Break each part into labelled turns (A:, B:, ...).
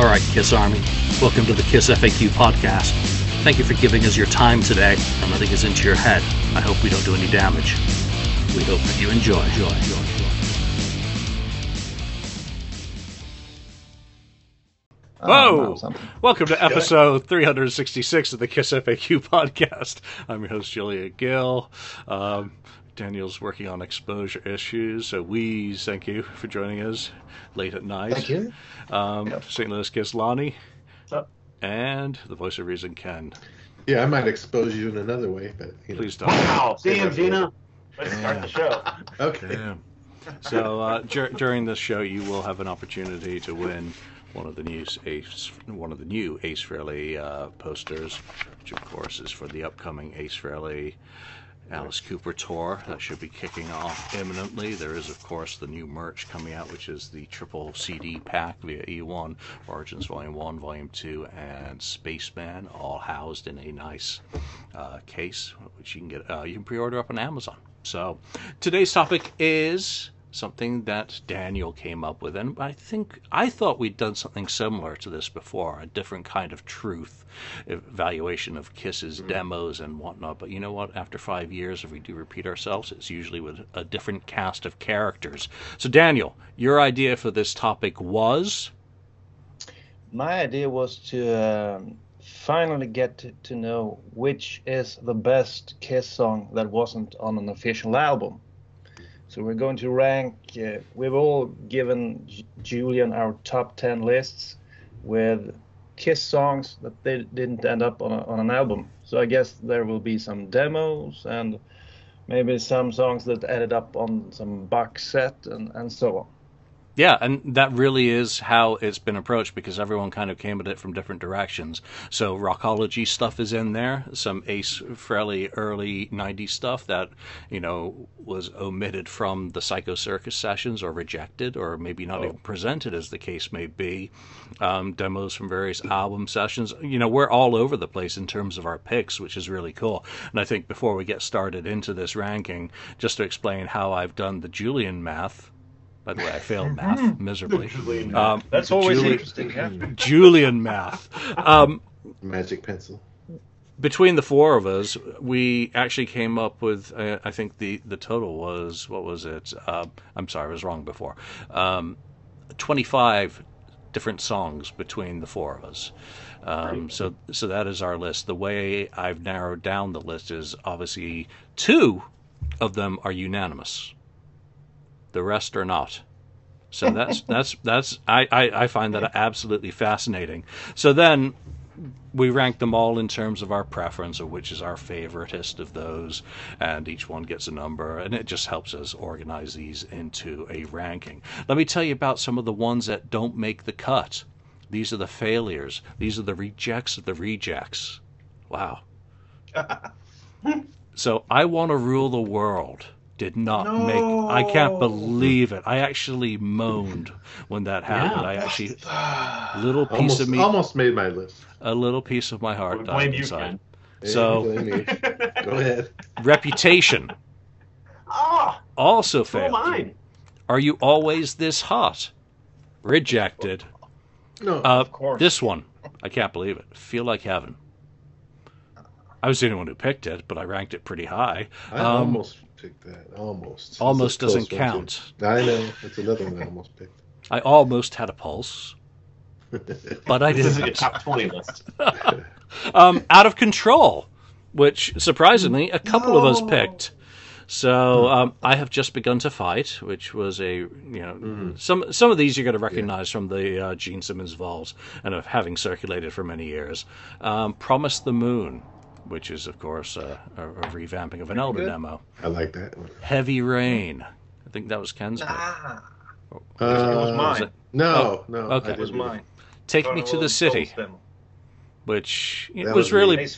A: All right, Kiss Army, welcome to the Kiss FAQ podcast. Thank you for giving us your time today and letting us into your head. I hope we don't do any damage. We hope that you enjoy. enjoy, enjoy, enjoy.
B: Whoa! Welcome to episode 366 of the Kiss FAQ podcast. I'm your host, Julian Gill. Um, Daniel's working on exposure issues, so we thank you for joining us late at night.
C: Thank you.
B: Um,
C: Yep.
B: St. Louis Kiss Lonnie.
C: Up.
B: And the voice of reason, Ken.
D: Yeah, I might expose you in another way, but you know.
B: Please don't.
C: Wow. Damn, Gina. Let's start the show.
D: Okay.
B: Yeah. So uh, dur- during this show, you will have an opportunity to win one of the new Ace, one of the new Ace Frehley uh, posters, which of course is for the upcoming Ace Frehley Alice Cooper tour that should be kicking off imminently. There is, of course, the new merch coming out, which is the triple CD pack via E1, Origins Volume 1, Volume 2, and Spaceman, all housed in a nice uh, case, which you can get. Uh, you can pre-order up on Amazon. So, today's topic is something that Daniel came up with, and I think I thought we'd done something similar to this before, a different kind of truth evaluation of Kiss's demos and whatnot. But you know what? After five years, if we do repeat ourselves, it's usually with a different cast of characters. So, Daniel, your idea for this topic was
E: My idea was to um, finally get to, to know which is the best Kiss song that wasn't on an official album. So we're going to rank. Uh, we've all given J- Julian our top ten lists with Kiss songs that they didn't end up on, a, on an album. So I guess there will be some demos and maybe some songs that ended up on some box set and, and so on.
B: Yeah, and that really is how it's been approached because everyone kind of came at it from different directions. So rockology stuff is in there, some Ace Frehley early '90s stuff that you know was omitted from the Psycho Circus sessions or rejected or maybe not even presented, as the case may be. Um, demos from various album sessions. You know, we're all over the place in terms of our picks, which is really cool. And I think before we get started into this ranking, just to explain how I've done the Julian math. By the way, I failed math miserably.
C: Julian
B: Um,
E: That's always
D: Julie-
E: interesting. Yeah.
B: Julian math. Um,
D: Magic pencil.
B: between the four of us, we actually came up with. Uh, I think the the total was what was it? Uh, I'm sorry, I was wrong before. Um, Twenty five different songs between the four of us. Um, so so that is our list. The way I've narrowed down the list is obviously two of them are unanimous. The rest are not. So that's that's that's I, I, I find that absolutely fascinating. So then we rank them all in terms of our preference of which is our favoritist of those, and each one gets a number, and it just helps us organize these into a ranking. Let me tell you about some of the ones that don't make the cut. These are the failures. These are the rejects of the rejects. Wow. so I want to rule the world. Did not make. I can't believe it. I actually moaned when that happened.
C: Yeah.
B: I actually little piece
D: Almost,
B: of me,
D: almost made my list.
B: a little piece of my heart died
C: blame you,
B: inside.
C: Ken.
B: So-
D: Yeah, blame me. Go ahead.
B: Reputation
C: Ah,
B: also
C: so
B: failed.
C: mine.
B: Are you always this hot? Rejected.
D: No,
B: Uh,
E: course.
B: this one, I can't believe it. Feel like heaven. I was the only one who picked it, but I ranked it pretty high.
D: I
B: um,
D: almost picked that. Almost.
B: Almost doesn't
D: one, too.
B: count.
D: I know. It's another one I almost picked.
B: I almost had a pulse, but I
C: This isn't a
B: didn't.
C: top 20 list.
B: Um, out of control, which surprisingly a couple of us picked. So um, I have just begun to fight, which was a you know some some of these you're going to recognize from the uh, Gene Simmons vault and of having circulated for many years. Um, Promise the Moon, which is of course uh, a, a revamping of an older
E: good.
B: demo.
D: I like that one.
B: Heavy Rain, I think that was Ken's. pick.
E: Ah,
D: Uh,
E: it was mine.
B: it?
D: No, no.
B: okay.
E: It was mine.
B: Take Me to the City, which it
D: That
B: was
D: was
B: really
E: Ace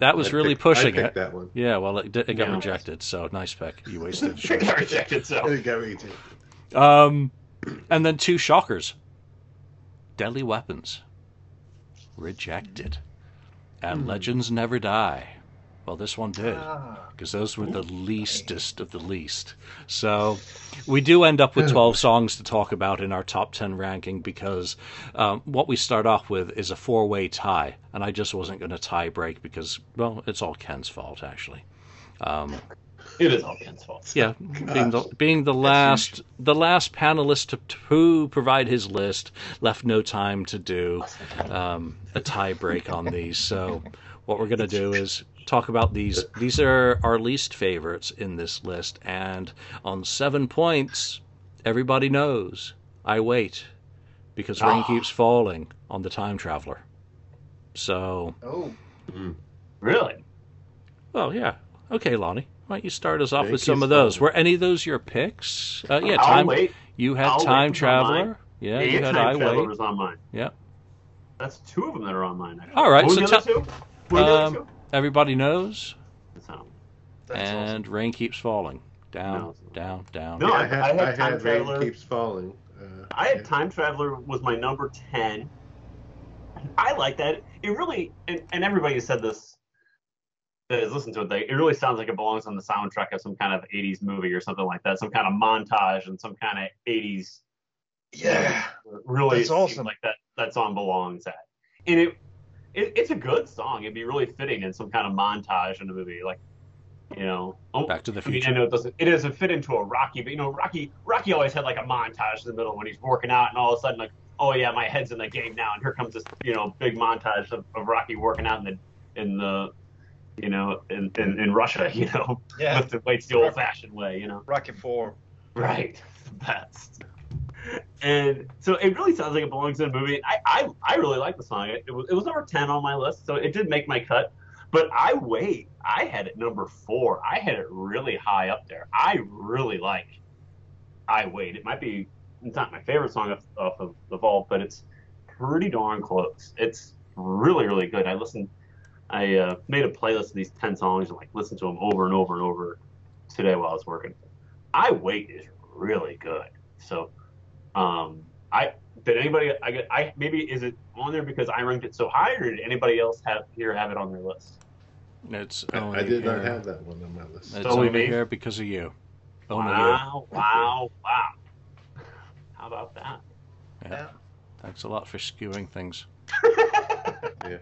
B: that was
D: I
B: really
D: picked-
B: pushing
D: I
B: it.
D: that one.
B: Yeah, well, it, it got
C: Yeah.
B: rejected, so nice pick. You wasted.
C: It got rejected, so.
D: I think I rejected.
B: Um, and then two shockers. Deadly Weapons. Rejected. And Legends Never Die. Well, this one did.
E: Ah,
B: because those were the leastest of the least. So we do end up with 12 songs to talk about in our top 10 ranking because um, what we start off with is a four way tie. And I just wasn't going to tie break because, well, it's all Ken's fault, actually.
C: It is all Ken's fault.
B: Yeah, being the, being the last the last panelist to, to provide his list left no time to do um, a tie break on these. So what we're going to do is talk about these. These are our least favorites in this list, and on seven points, everybody knows I wait because rain
C: Ah.
B: keeps falling on the time traveler. So,
E: oh,
C: Really?
B: well, yeah, okay, Lonnie. Why don't you start us off
D: Rain
B: with some of those? Were any of those your picks? Uh, yeah,
C: I'll
B: time.
C: wait.
B: You had
C: I'll
B: Time
C: was.
B: Traveler. Yeah, you had
C: Time
B: I
C: Traveler
B: Wait.
C: was on mine.
B: Yeah.
C: That's two of them that are on mine. Actually.
B: All right,
C: What
B: so
C: were the other
B: tell-
C: two? What were the other
B: Um,
C: two?
B: Everybody knows,
C: So,
E: that's
B: and Rain Keeps Falling. Down,
C: No.
B: down, down.
C: No,
D: Yeah,
C: I-
D: I had,
C: I had
D: I
C: Time
D: had Rain
C: Traveler.
D: keeps falling. Uh,
C: I had
D: yeah.
C: Time Traveler was my number ten. I like that. It really, and, and everybody has said this that has listened to it. They, it really sounds like it belongs on the soundtrack of some kind of '80s movie or something like that. Some kind of montage and some kind of '80s.
E: Yeah.
C: really
E: That's awesome.
C: like that that song belongs at. And it, it it's a good song. It'd be really fitting in some kind of montage in a movie, like you know. oh,
B: Back to the
C: I mean, I know it doesn't. It doesn't fit into a Rocky, but you know, Rocky. Rocky always had like a montage in the middle when he's working out, and all of a sudden, like, oh yeah, my head's in the game now, and here comes this, you know, big montage of, of Rocky working out in the, in the, you know, in in, in Russia, you know,
E: Yeah.
C: lifting weights the old-fashioned way, you know.
E: Rocky Four.
C: Right, the best. And so it really sounds like it belongs in a movie. I I, I really like the song. It, it was it was number ten on my list, so it did make my cut. But I wait. I had it number four. I had it really high up there. I really like. I wait. It might be. It's not my favorite song off, off of the vault, but it's pretty darn close. It's really really good. I listened. I uh, made a playlist of these ten songs and like listened to them over and over and over today while I was working. I wait is really good. So, um, I did anybody I get I maybe is it on there because I ranked it so high, or did anybody else have here have it on their list?
B: It's
D: I,
B: only
D: I did not have that one on my list.
B: It's
C: Only
B: only
C: me?
B: here because of you. Only
C: wow, wow, wow! How about that?
B: you. Yeah. Thanks a lot for skewing things.
D: Yeah.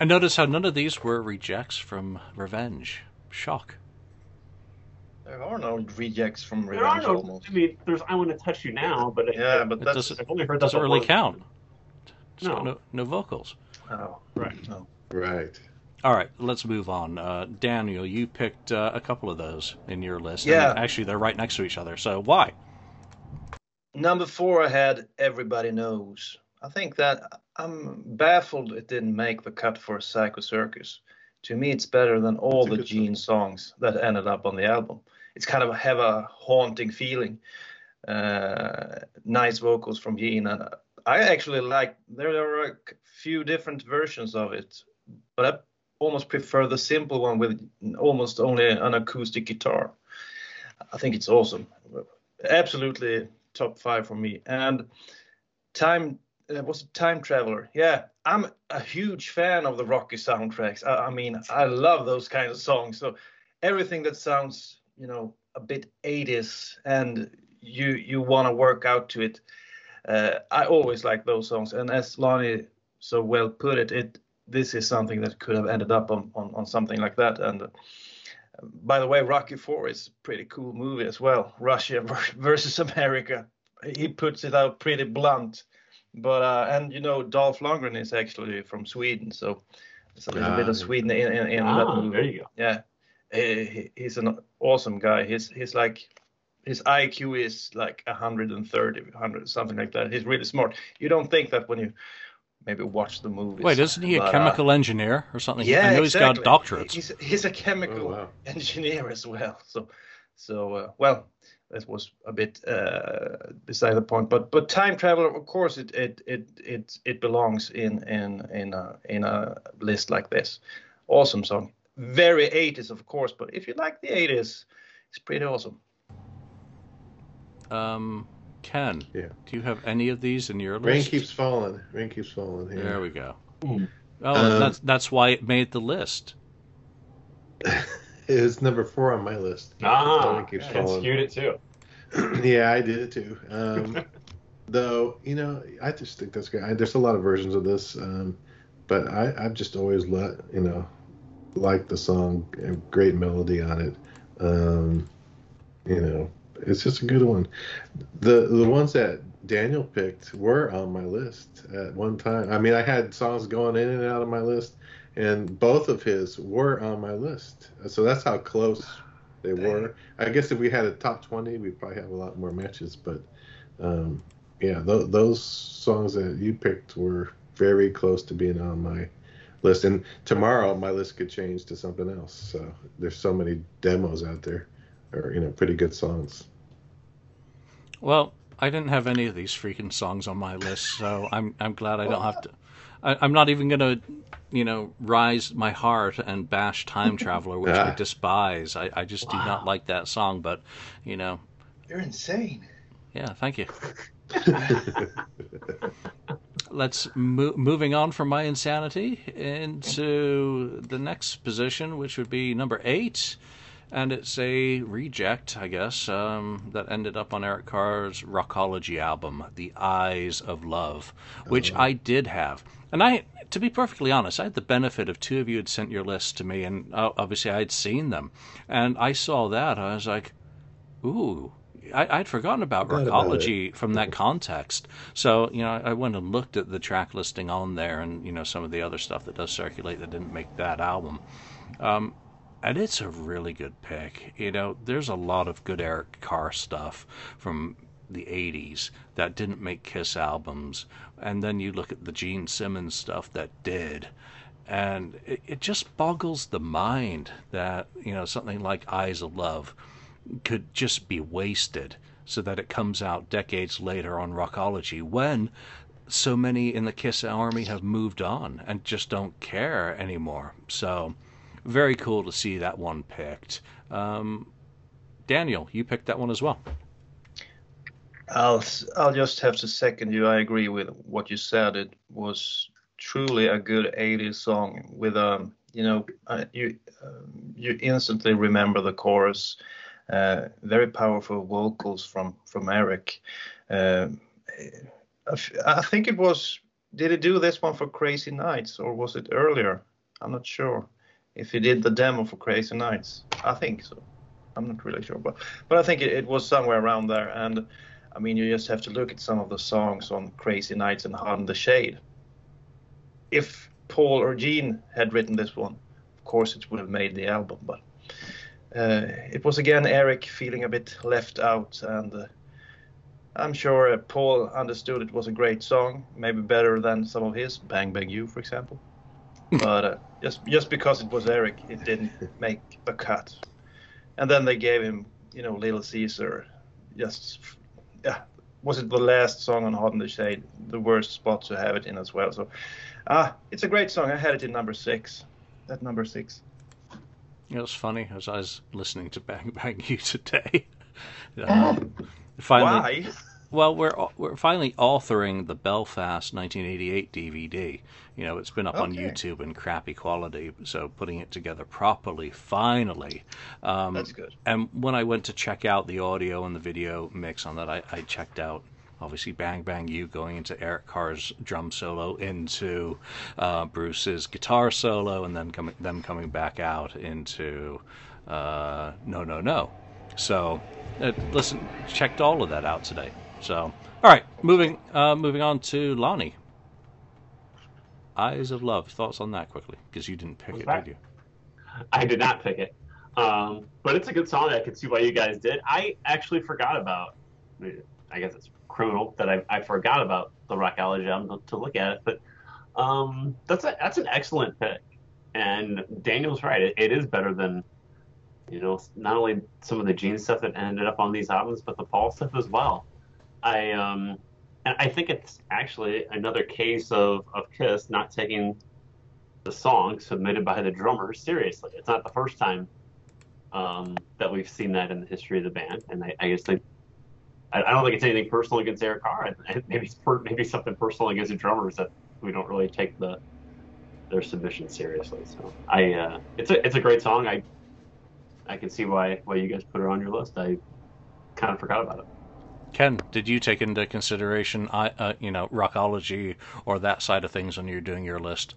B: And notice how none of these were rejects from Revenge. Shock.
E: There are no rejects from
C: There are
E: Revenge
C: no.
E: almost.
C: I mean, there's I want to touch you now, but it,
E: Yeah, but
B: It
E: that's
B: doesn't,
C: I've only heard that
B: doesn't really
C: one-
B: count. It's got
C: No.
B: no, no vocals.
E: oh,
C: Right.
E: no.
D: Right.
B: All right, let's move on. Uh, Daniel, you picked uh, a couple of those in your list.
E: Yeah.
B: And actually, they're right next to each other. So why?
E: Number four, I had Everybody Knows. I think that I'm baffled it didn't make the cut for Psycho Circus. To me, it's better than all the Gene songs that ended up on the album. It's kind of have a haunting feeling. Uh, nice vocals from Gene, and I actually like. There are a few different versions of it, but I almost prefer the simple one with almost only an acoustic guitar. I think it's awesome. Absolutely top five for me. And time uh, was it Time Traveler? Yeah, I'm a huge fan of the Rocky soundtracks. I, I mean, I love those kind of songs. So everything that sounds, you know, a bit 80s and you you want to work out to it. Uh, I always like those songs. And as Lonnie so well put it, it this is something that could have ended up on on, on something like that. And uh, by the way, Rocky Four is a pretty cool movie as well. Russia versus America. He puts it out pretty blunt, but uh, and you know Dolph Lundgren is actually from Sweden, so there's a little
D: Ah,
E: bit of. Sweden in, in, in
C: Ah,
E: that movie.
C: there you go.
E: Yeah, he, he- he's an awesome guy. He's he's like his IQ is like 130, 100 something like that. He's really smart. You don't think that when you maybe watch the movie.
B: Wait, isn't he a
E: but, uh,
B: chemical engineer or something?
E: yeah,
B: I know
E: exactly.
B: he's got doctorates.
E: He's, he's a chemical
D: Oh, wow.
E: engineer as well. So, so uh, well, that was a bit uh, beside the point. But but time traveler, of course, it it it it, it belongs in in in a in a list like this. Awesome song, very 80s, of course. But if you like the 80s, it's pretty awesome.
B: Um, Ken,
D: Yeah.
B: do you have any of these in your list?
D: Rain keeps falling. Rain keeps falling. Yeah.
B: There we go. Oh,
D: Um,
B: that's that's why it made the list.
D: It was number four on my list.
C: Ah,
D: Someone keeps
C: and
D: calling.
C: skewed it too.
D: yeah, I did it too. Um, though, you know, I just think that's great. I, there's a lot of versions of this, um, but I, I've just always let you know, liked the song, great melody on it. Um, you know, it's just a good one. The the ones that Daniel picked were on my list at one time. I mean, I had songs going in and out of my list, and both of his were on my list. So that's how close they were. I guess if we had a top 20, we'd probably have a lot more matches. But um, yeah, th- those songs that you picked were very close to being on my list. And tomorrow, my list could change to something else. So there's so many demos out there, or you know, pretty good songs.
B: Well, I didn't have any of these freaking songs on my list, so I'm I'm glad I don't have to. I, I'm not even gonna, you know, rise my heart and bash Time Traveler, which I
D: Ah.
B: despise. I, I just do not like that song, but you know,
E: You're insane.
B: yeah, thank you. Let's mo- moving on from my insanity into the next position, which would be number eight, and it's a reject, I guess, um, that ended up on Eric Carr's Rockology album, "The Eyes of Love," which I did have, and I. To be perfectly honest, I had the benefit of two of you had sent your lists to me, and uh, obviously I had seen them, and I saw that. I was like, "Ooh, I, I'd forgotten about
D: Forgot about
B: Rockology from that context. So, you know, I went and looked at the track listing on there and, you know, some of the other stuff that does circulate that didn't make that album. Um, and it's a really good pick. You know, there's a lot of good Eric Carr stuff from the 80s that didn't make Kiss albums. And then you look at the Gene Simmons stuff that did. And it, it just boggles the mind that, you know, something like Eyes of Love could just be wasted so that it comes out decades later on Rockology when so many in the Kiss Army have moved on and just don't care anymore. So, very cool to see that one picked. Um, Daniel, you picked that one as well.
E: I'll I'll just have to second you. I agree with what you said. It was truly a good 80s song with um you know uh, you um, you instantly remember the chorus. Uh, very powerful vocals from from Eric. Uh, I think it was. Did he do this one for Crazy Nights or was it earlier? I'm not sure. If he did the demo for Crazy Nights, I think so. I'm not really sure, but but I think it, it was somewhere around there. And I mean, you just have to look at some of the songs on Crazy Nights and Hot in the Shade. If Paul or Gene had written this one, of course it would have made the album. But uh, it was again Eric feeling a bit left out, and uh, I'm sure uh, Paul understood it was a great song, maybe better than some of his, Bang Bang You, for example. but uh, just just because it was Eric, it didn't make the cut. And then they gave him, you know, Little Caesar, just yeah, was it the last song on Hot in the Shade? The worst spot to have it in as well. So, ah, it's a great song. I had it in number six. At number six.
B: Know, it's funny as I was listening to Bang Bang You today. um, finally,
E: Why?
B: Well, we're we're finally authoring the Belfast 1988 DVD. You know, it's been up on YouTube in crappy quality, so putting it together properly, finally. Um,
E: That's good.
B: and when I went to check out the audio and the video mix on that, I, I checked out obviously Bang Bang You going into Eric Carr's drum solo, into uh, Bruce's guitar solo, and then coming them coming back out into uh, No No No. So, uh, listen, checked all of that out today. So, all right, moving uh, moving on to Lonnie. Eyes of Love. Thoughts on that quickly, because you didn't pick it,
C: that?
B: did you?
C: I did not pick it. Um, but it's a good song. I could see why you guys did. I actually forgot about. I guess it's criminal that I, I forgot about the Rockology album to, to look at it. But um, that's a, that's an excellent pick. And Daniel's right. It, it is better than you know not only some of the Gene stuff that ended up on these albums, but the Paul stuff as well. I um, and I think it's actually another case of of Kiss not taking the song submitted by the drummer seriously. It's not the first time um, that we've seen that in the history of the band, and I, I guess they. I, I don't think it's anything personal against Eric Carr. I- Maybe per, maybe something personal against the drummers that we don't really take the their submission seriously. So I, uh, it's a it's a great song. I I can see why why you guys put it on your list. I kind of forgot about it.
B: Ken, did you take into consideration, uh, you know, rockology or that side of things when you're doing your list?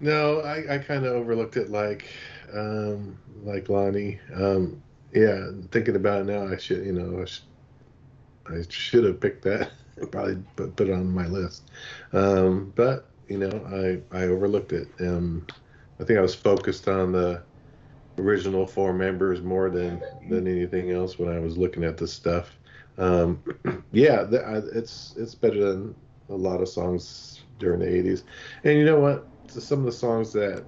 D: No, I, I kind of overlooked it like um, like Lonnie. Um, yeah, thinking about it now, I should you know I, sh- I should have picked that. Probably put, put it on my list, um, but you know I I overlooked it. Um, I think I was focused on the original four members more than than anything else when I was looking at this stuff. Um, yeah, the, it's it's better than a lot of songs during the '80s. And you know what? Some of the songs that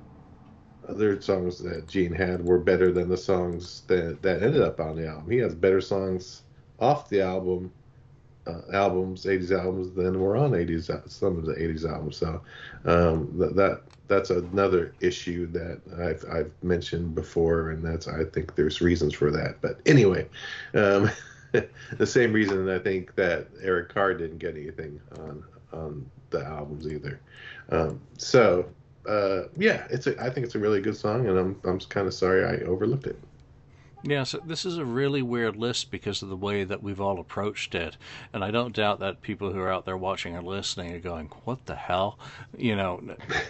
D: other songs that Gene had were better than the songs that that ended up on the album. He has better songs off the album, uh, albums, '80s albums than were on '80s some of the '80s albums. So um, that, that that's another issue that I've I've mentioned before, and that's I think there's reasons for that. But anyway. Um, the same reason I think that Eric Carr didn't get anything on on the albums either. Um, so uh, yeah, it's a, I think it's a really good song, and I'm I'm kind of sorry I overlooked it.
B: Yeah, so this is a really weird list because of the way that we've all approached it. And I don't doubt that people who are out there watching or listening are going, What the hell? You know,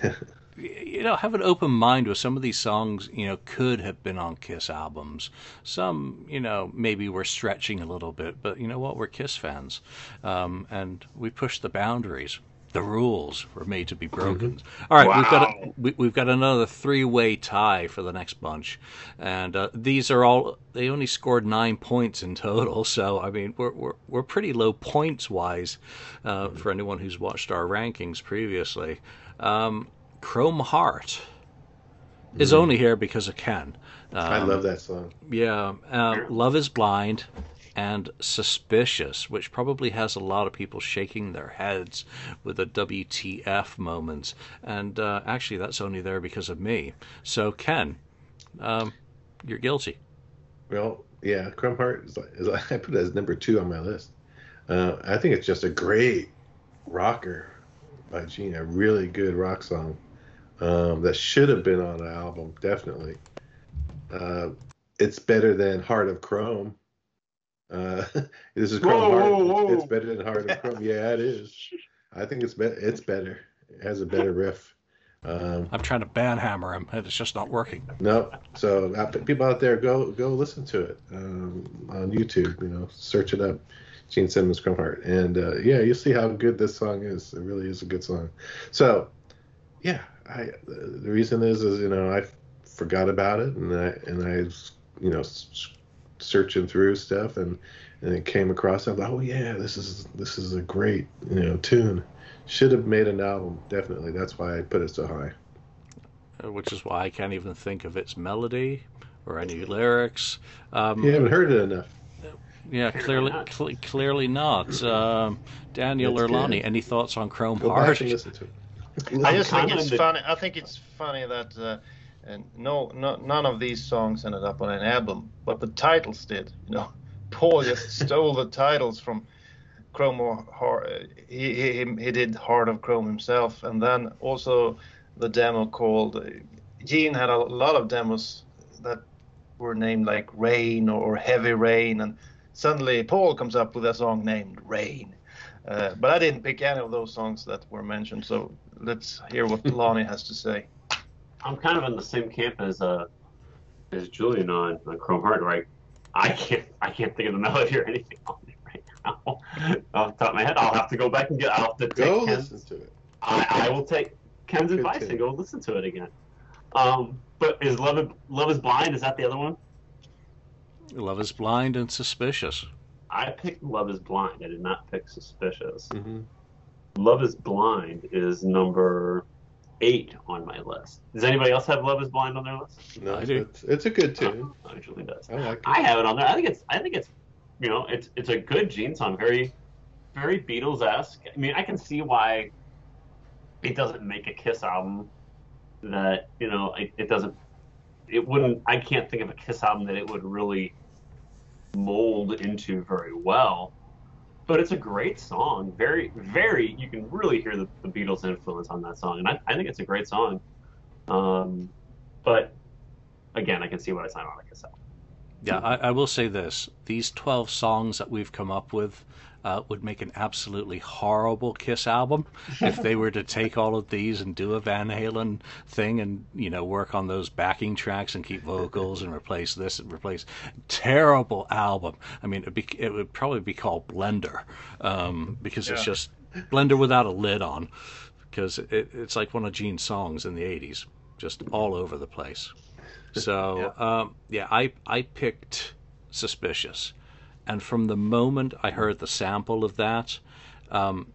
B: you know, have an open mind with some of these songs, you know, could have been on Kiss albums. Some, you know, maybe we're stretching a little bit, but you know what? We're Kiss fans. Um, and we push the boundaries. The rules were made to be broken. Mm-hmm. All right, wow. we've got a, we, have got another three-way tie for the next bunch, and uh, these are all. They only scored nine points in total, so I mean we're we're, we're pretty low points wise uh, for anyone who's watched our rankings previously. Um, Chrome Heart is mm. only here because of Ken.
D: Um, I love that song.
B: Yeah, uh, Love is Blind and Suspicious, which probably has a lot of people shaking their heads with the WTF moments. And uh, actually, that's only there because of me. So, Ken, um, you're guilty.
D: Well, yeah, Chrome Heart is, is I put it as number two on my list. Uh, I think it's just a great rocker by Gene, a really good rock song um, that should have been on an album, definitely. Uh, it's better than Heart of Chrome. Uh, this is Chrome whoa, Heart. Whoa, whoa. It's better than Heart of Chrome. Yeah, it is. I think it's better. It's better. It has a better riff.
B: Um, I'm trying to banhammer him, and it's just not working.
D: No, so uh, people out there, go go listen to it um, on YouTube. You know, search it up, Gene Simmons Chrome Heart, and uh, yeah, you'll see how good this song is. It really is a good song. So, yeah, I the reason is is you know I forgot about it and I and I was you know searching through stuff and and it came across. I thought oh yeah this is this is a great you know tune. Should have made an album definitely. That's why I put it so high.
B: Uh, which is why I can't even think of its melody or any lyrics.
D: Um, you haven't heard it enough.
B: Yeah, clearly, cl- clearly not. Um, Daniel it's Lonnie, any thoughts on Chrome
D: Go
B: Heart?
D: Back and listen to it.
E: I just think it's funny. I think it's funny that uh, and no, no, none of these songs ended up on an album, but the titles did. You know, Paul just stole the titles from Chrome. Heart. He, he he did Heart of Chrome himself, and then also the demo called. Gene had a lot of demos that were named like Rain or Heavy Rain, and suddenly Paul comes up with a song named Rain. Uh, but I didn't pick any of those songs that were mentioned, so let's hear what Lonnie has to say.
C: I'm kind of in the same camp as uh as Julian on, on Chrome Heart, right? I can't I can't think of the melody or anything on it right now. Off the top of my head, I'll have to go back and get. I'll have to
D: go Ken's, listen to it.
C: I, I will take Ken's Good advice too. and go listen to it again. Um, but is Love Love is Blind? Is that the other one?
B: Love is Blind and Suspicious.
C: I picked Love is Blind. I did not pick Suspicious. Mm-hmm. Love is Blind is number eight on my list. Does anybody else have Love is Blind on their list?
D: No, I do. It's, it's a good tune.
C: Oh, it usually does. I like it. I have it on there. I think it's I think it's you know, it's it's a good Gene song, very very Beatles esque. I mean, I can see why it doesn't make a Kiss album that, you know, it, it doesn't it wouldn't I can't think of a Kiss album that it would really mold into very well. But it's a great song. Very, very, you can really hear the, the Beatles' influence on that song. And I, I think it's a great song. Um, but again, I can see what I sign on like myself.
B: Yeah, I, I will say this: these twelve songs that we've come up with uh, would make an absolutely horrible Kiss album if they were to take all of these and do a Van Halen thing and you know work on those backing tracks and keep vocals and replace this and replace terrible album. I mean, it'd be, it would probably be called Blender um, because it's just Blender without a lid on because it, it's like one of Gene's songs in the '80s, just all over the place. So um, yeah, I I picked Suspicious, and from the moment I heard the sample of that, um,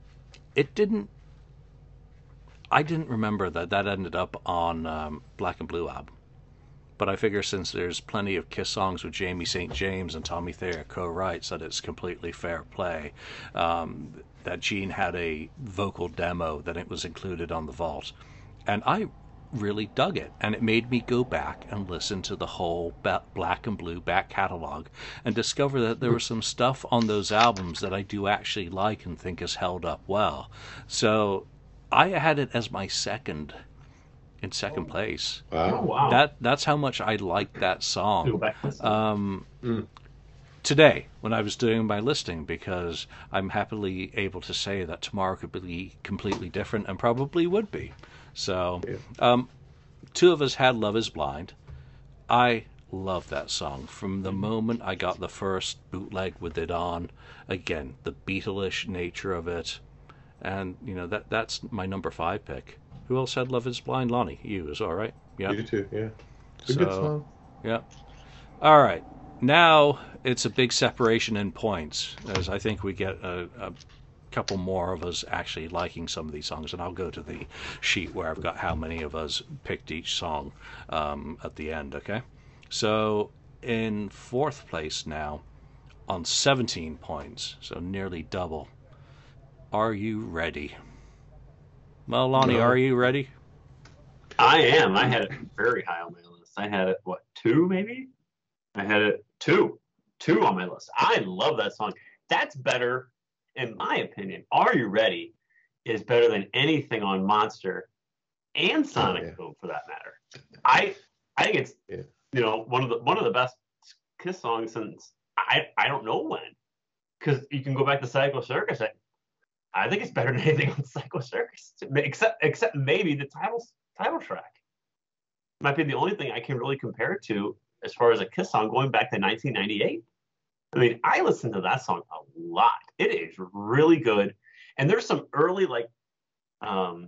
B: it didn't. I didn't remember that that ended up on um, Black and Blue album, but I figure since there's plenty of Kiss songs with Jamie St. James and Tommy Thayer co-writes, that it's completely fair play. Um, that Gene had a vocal demo that it was included on the vault, and I really dug it and it made me go back and listen to the whole black and blue back catalog and discover that there was some stuff on those albums that I do actually like and think has held up well. So I had it as my second in second place.
C: Oh
D: Wow.
C: wow!
B: That that's how much I liked that song.
C: back to this.
B: Um
D: Mm.
B: today when I was doing my listing because I'm happily able to say that tomorrow could be completely different and probably would be. So, um, two of us had Love is Blind. I love that song from the moment I got the first bootleg with it on. Again, the Beatleish nature of it, and you know that that's my number five pick. Who else had Love is Blind? Lonnie, you is all right. Yeah.
D: You too, yeah. It's a good song.
B: Yeah. All right. Now it's a big separation in points, as I think we get a, a couple more of us actually liking some of these songs, and I'll go to the sheet where I've got how many of us picked each song um, at the end. Okay. So in fourth place now, on 17 points, so nearly double. Are you ready? Well, Lonnie,
D: No.
B: are you ready?
C: I am. I had it very high on my list. I had it what two maybe? I had it two, two on my list. I love that song. That's better, in my opinion. Are you ready? Is better than anything on Monster and Sonic
D: yeah.
C: Boom for that matter. I I think it's
D: Yeah.
C: you know one of the one of the best Kiss songs since I I don't know when because you can go back to Psycho Circus. I, I think it's better than anything on Psycho Circus, except except maybe the title title track. Might be the only thing I can really compare it to as far as a Kiss song going back to 1998. I mean, I listen to that song a lot. It is really good, and there's some early like um,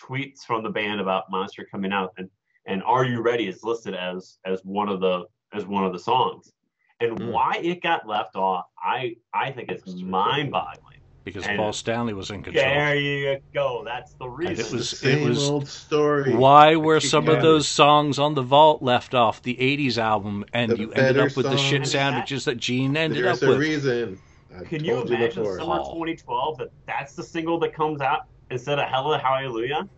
C: tweets from the band about Monster coming out, and and Are You Ready is listed as as one of the as one of the songs, and
D: Mm.
C: why it got left off, I I think it's mind-boggling.
B: Because
C: And-
B: Paul Stanley was in control.
C: There you go. That's the
B: And
C: reason.
B: it was-
D: the same
B: was-
D: old story.
B: Why were some of those songs on the vault left off the 80s album and
D: The
B: you ended up with the shit sandwiches that Gene ended
D: There's
B: up
D: a
B: with?
D: reason. I've
C: Can you imagine
D: before.
C: summer
B: Oh.
C: 2012 that that's the single that comes out instead of Hell or Hallelujah?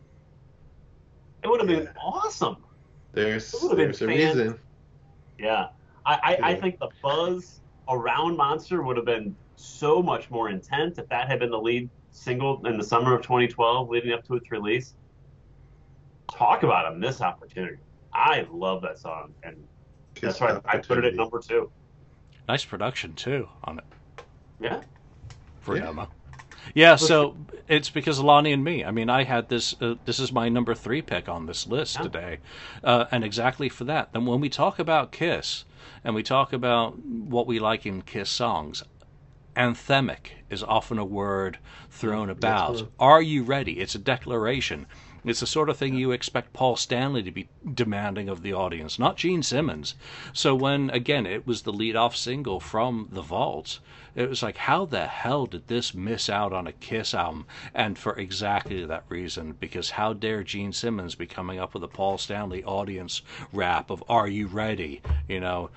C: It would have been awesome.
D: There's
C: It would've been
D: there's a reason.
C: Yeah. I, I, I think the buzz around Monster would have been so much more intense if that had been the lead single in the summer of 2012 leading up to its release. Talk about a missed opportunity. I love that song, and that's why I put it at number two.
B: Nice production, too, on it
C: Yeah.
B: for
D: Yeah.
B: demo. Yeah, so it's because Lonnie and me. I mean, I had this. Uh, this is my number three pick on this list
C: Yeah.
B: today, uh, and exactly for that. Then when we talk about Kiss, and we talk about what we like in Kiss songs, anthemic is often a word thrown about. Are you ready? It's a declaration. It's the sort of thing you expect Paul Stanley to be demanding of the audience, not Gene Simmons. So when again it was the lead-off single from The Vault, it was like, how the hell did this miss out on a Kiss album? And for exactly that reason, because how dare Gene Simmons be coming up with a Paul Stanley audience rap of "Are you ready?" You know,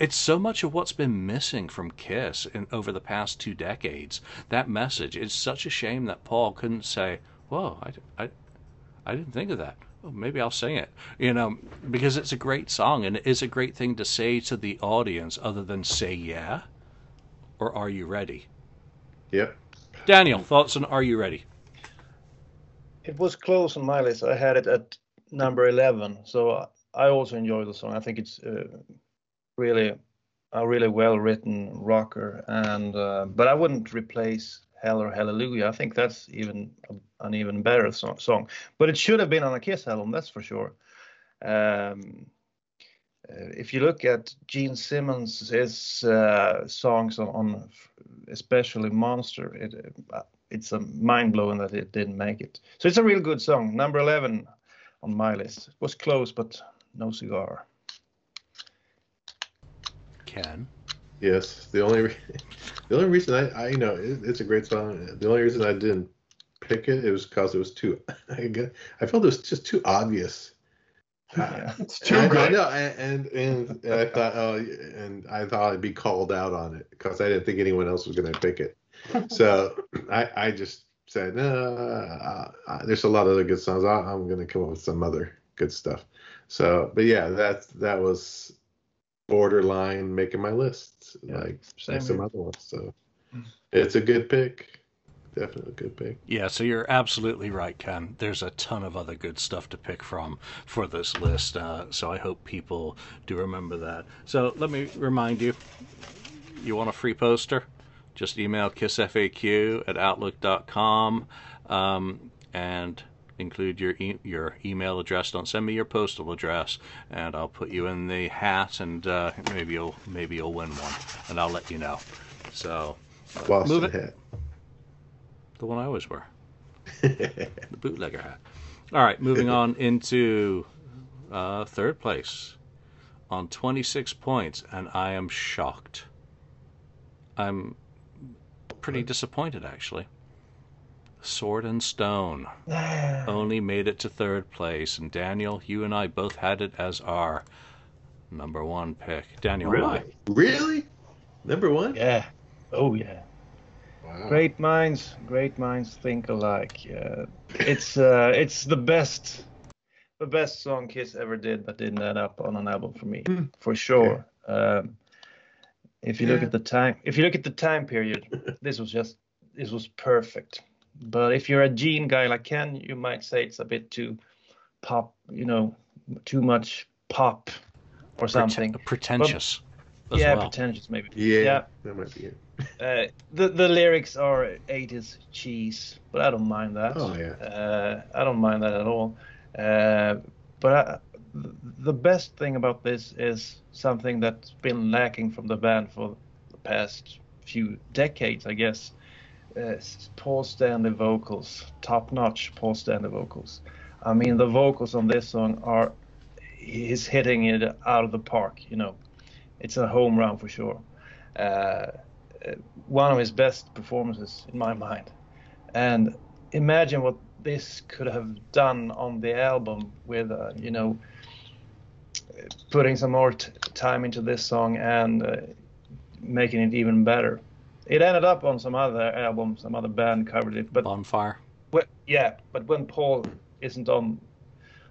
B: it's so much of what's been missing from Kiss in over the past two decades. That message. It's such a shame that Paul couldn't say, "Whoa, I, I, I didn't think of that." Oh, maybe I'll sing it. You know, because it's a great song and it is a great thing to say to the audience, other than say "Yeah," or "Are you ready?"
D: Yep.
B: Daniel, thoughts on "Are you ready?"
E: It was close on my list. I had it at number 11. So I also enjoy the song. I think it's uh, really a really well written rocker, and uh, but I wouldn't replace Hell or Hallelujah. I think that's even a, an even better song, song. But it should have been on a Kiss album, that's for sure. Um, uh, if you look at Gene Simmons' his uh, songs on, on, especially Monster, it, uh, it's a mind blowing that it didn't make it. So it's a real good song. Number 11 on my list. It was close, but no cigar.
B: Ken.
D: Yes, the only re- the only reason I, I you know it, it's a great song. The only reason I didn't pick it it was because it was too I get, I felt it was just too obvious.
C: Yeah, it's too
D: I, I
C: good.
D: know, and, and and I thought oh and I thought I'd be called out on it because I didn't think anyone else was going to pick it. So I I just said no. Uh, uh, there's a lot of other good songs. I, I'm going to come up with some other good stuff. So, but yeah, that that was borderline making my list,
E: Yeah,
D: like,
E: same
D: some other ones. So it's a good pick. Definitely a good pick.
B: Yeah, so you're absolutely right, Ken. There's a ton of other good stuff to pick from for this list. Uh, so I hope people do remember that. So let me remind you you want a free poster? Just email kissfaq at outlook.com um, and include your e- your email address. Don't send me your postal address, and I'll put you in the hat, and uh, maybe you'll maybe you'll win one, and I'll let you know. So
D: Boston
B: Move it.
D: hat.
B: the one I always wear. the bootlegger hat. All right, moving on into uh, third place on 26 points, and I am shocked. I'm pretty disappointed, actually. Sword and Stone only made it to third place, and Daniel, you and I both had it as our number one pick. Daniel,
C: Really?
B: why?
D: really? Number one?
E: Yeah. Oh yeah.
D: Wow.
E: Great minds, great minds think alike. Uh, it's uh, it's the best, the best song Kiss ever did that didn't end up on an album for me,
D: Hmm.
E: for sure. Um, if you look at the time, if you look at the time period, this was just this was perfect. But if you're a Gene guy like Ken, you might say it's a bit too pop, you know, too much pop or something.
B: Preten- pretentious as
E: yeah,
B: well.
E: pretentious maybe.
D: Yeah,
E: Yeah.
D: that might be it.
E: Uh, the the lyrics are 80s cheese, but I don't mind that.
D: Oh yeah.
E: Uh, I don't mind that at all. Uh, but I, the best thing about this is something that's been lacking from the band for the past few decades, I guess. Uh, Paul Stanley vocals, top notch Paul Stanley vocals. I mean, the vocals on this song are, he's hitting it out of the park, you know. It's a home run for sure. Uh, uh, one of his best performances in my mind. And imagine what this could have done on the album with, uh, you know, putting some more time into this song and uh, making it even better. It ended up on some other album, some other band covered it, but
B: Bonfire.
E: well, yeah, but when Paul isn't on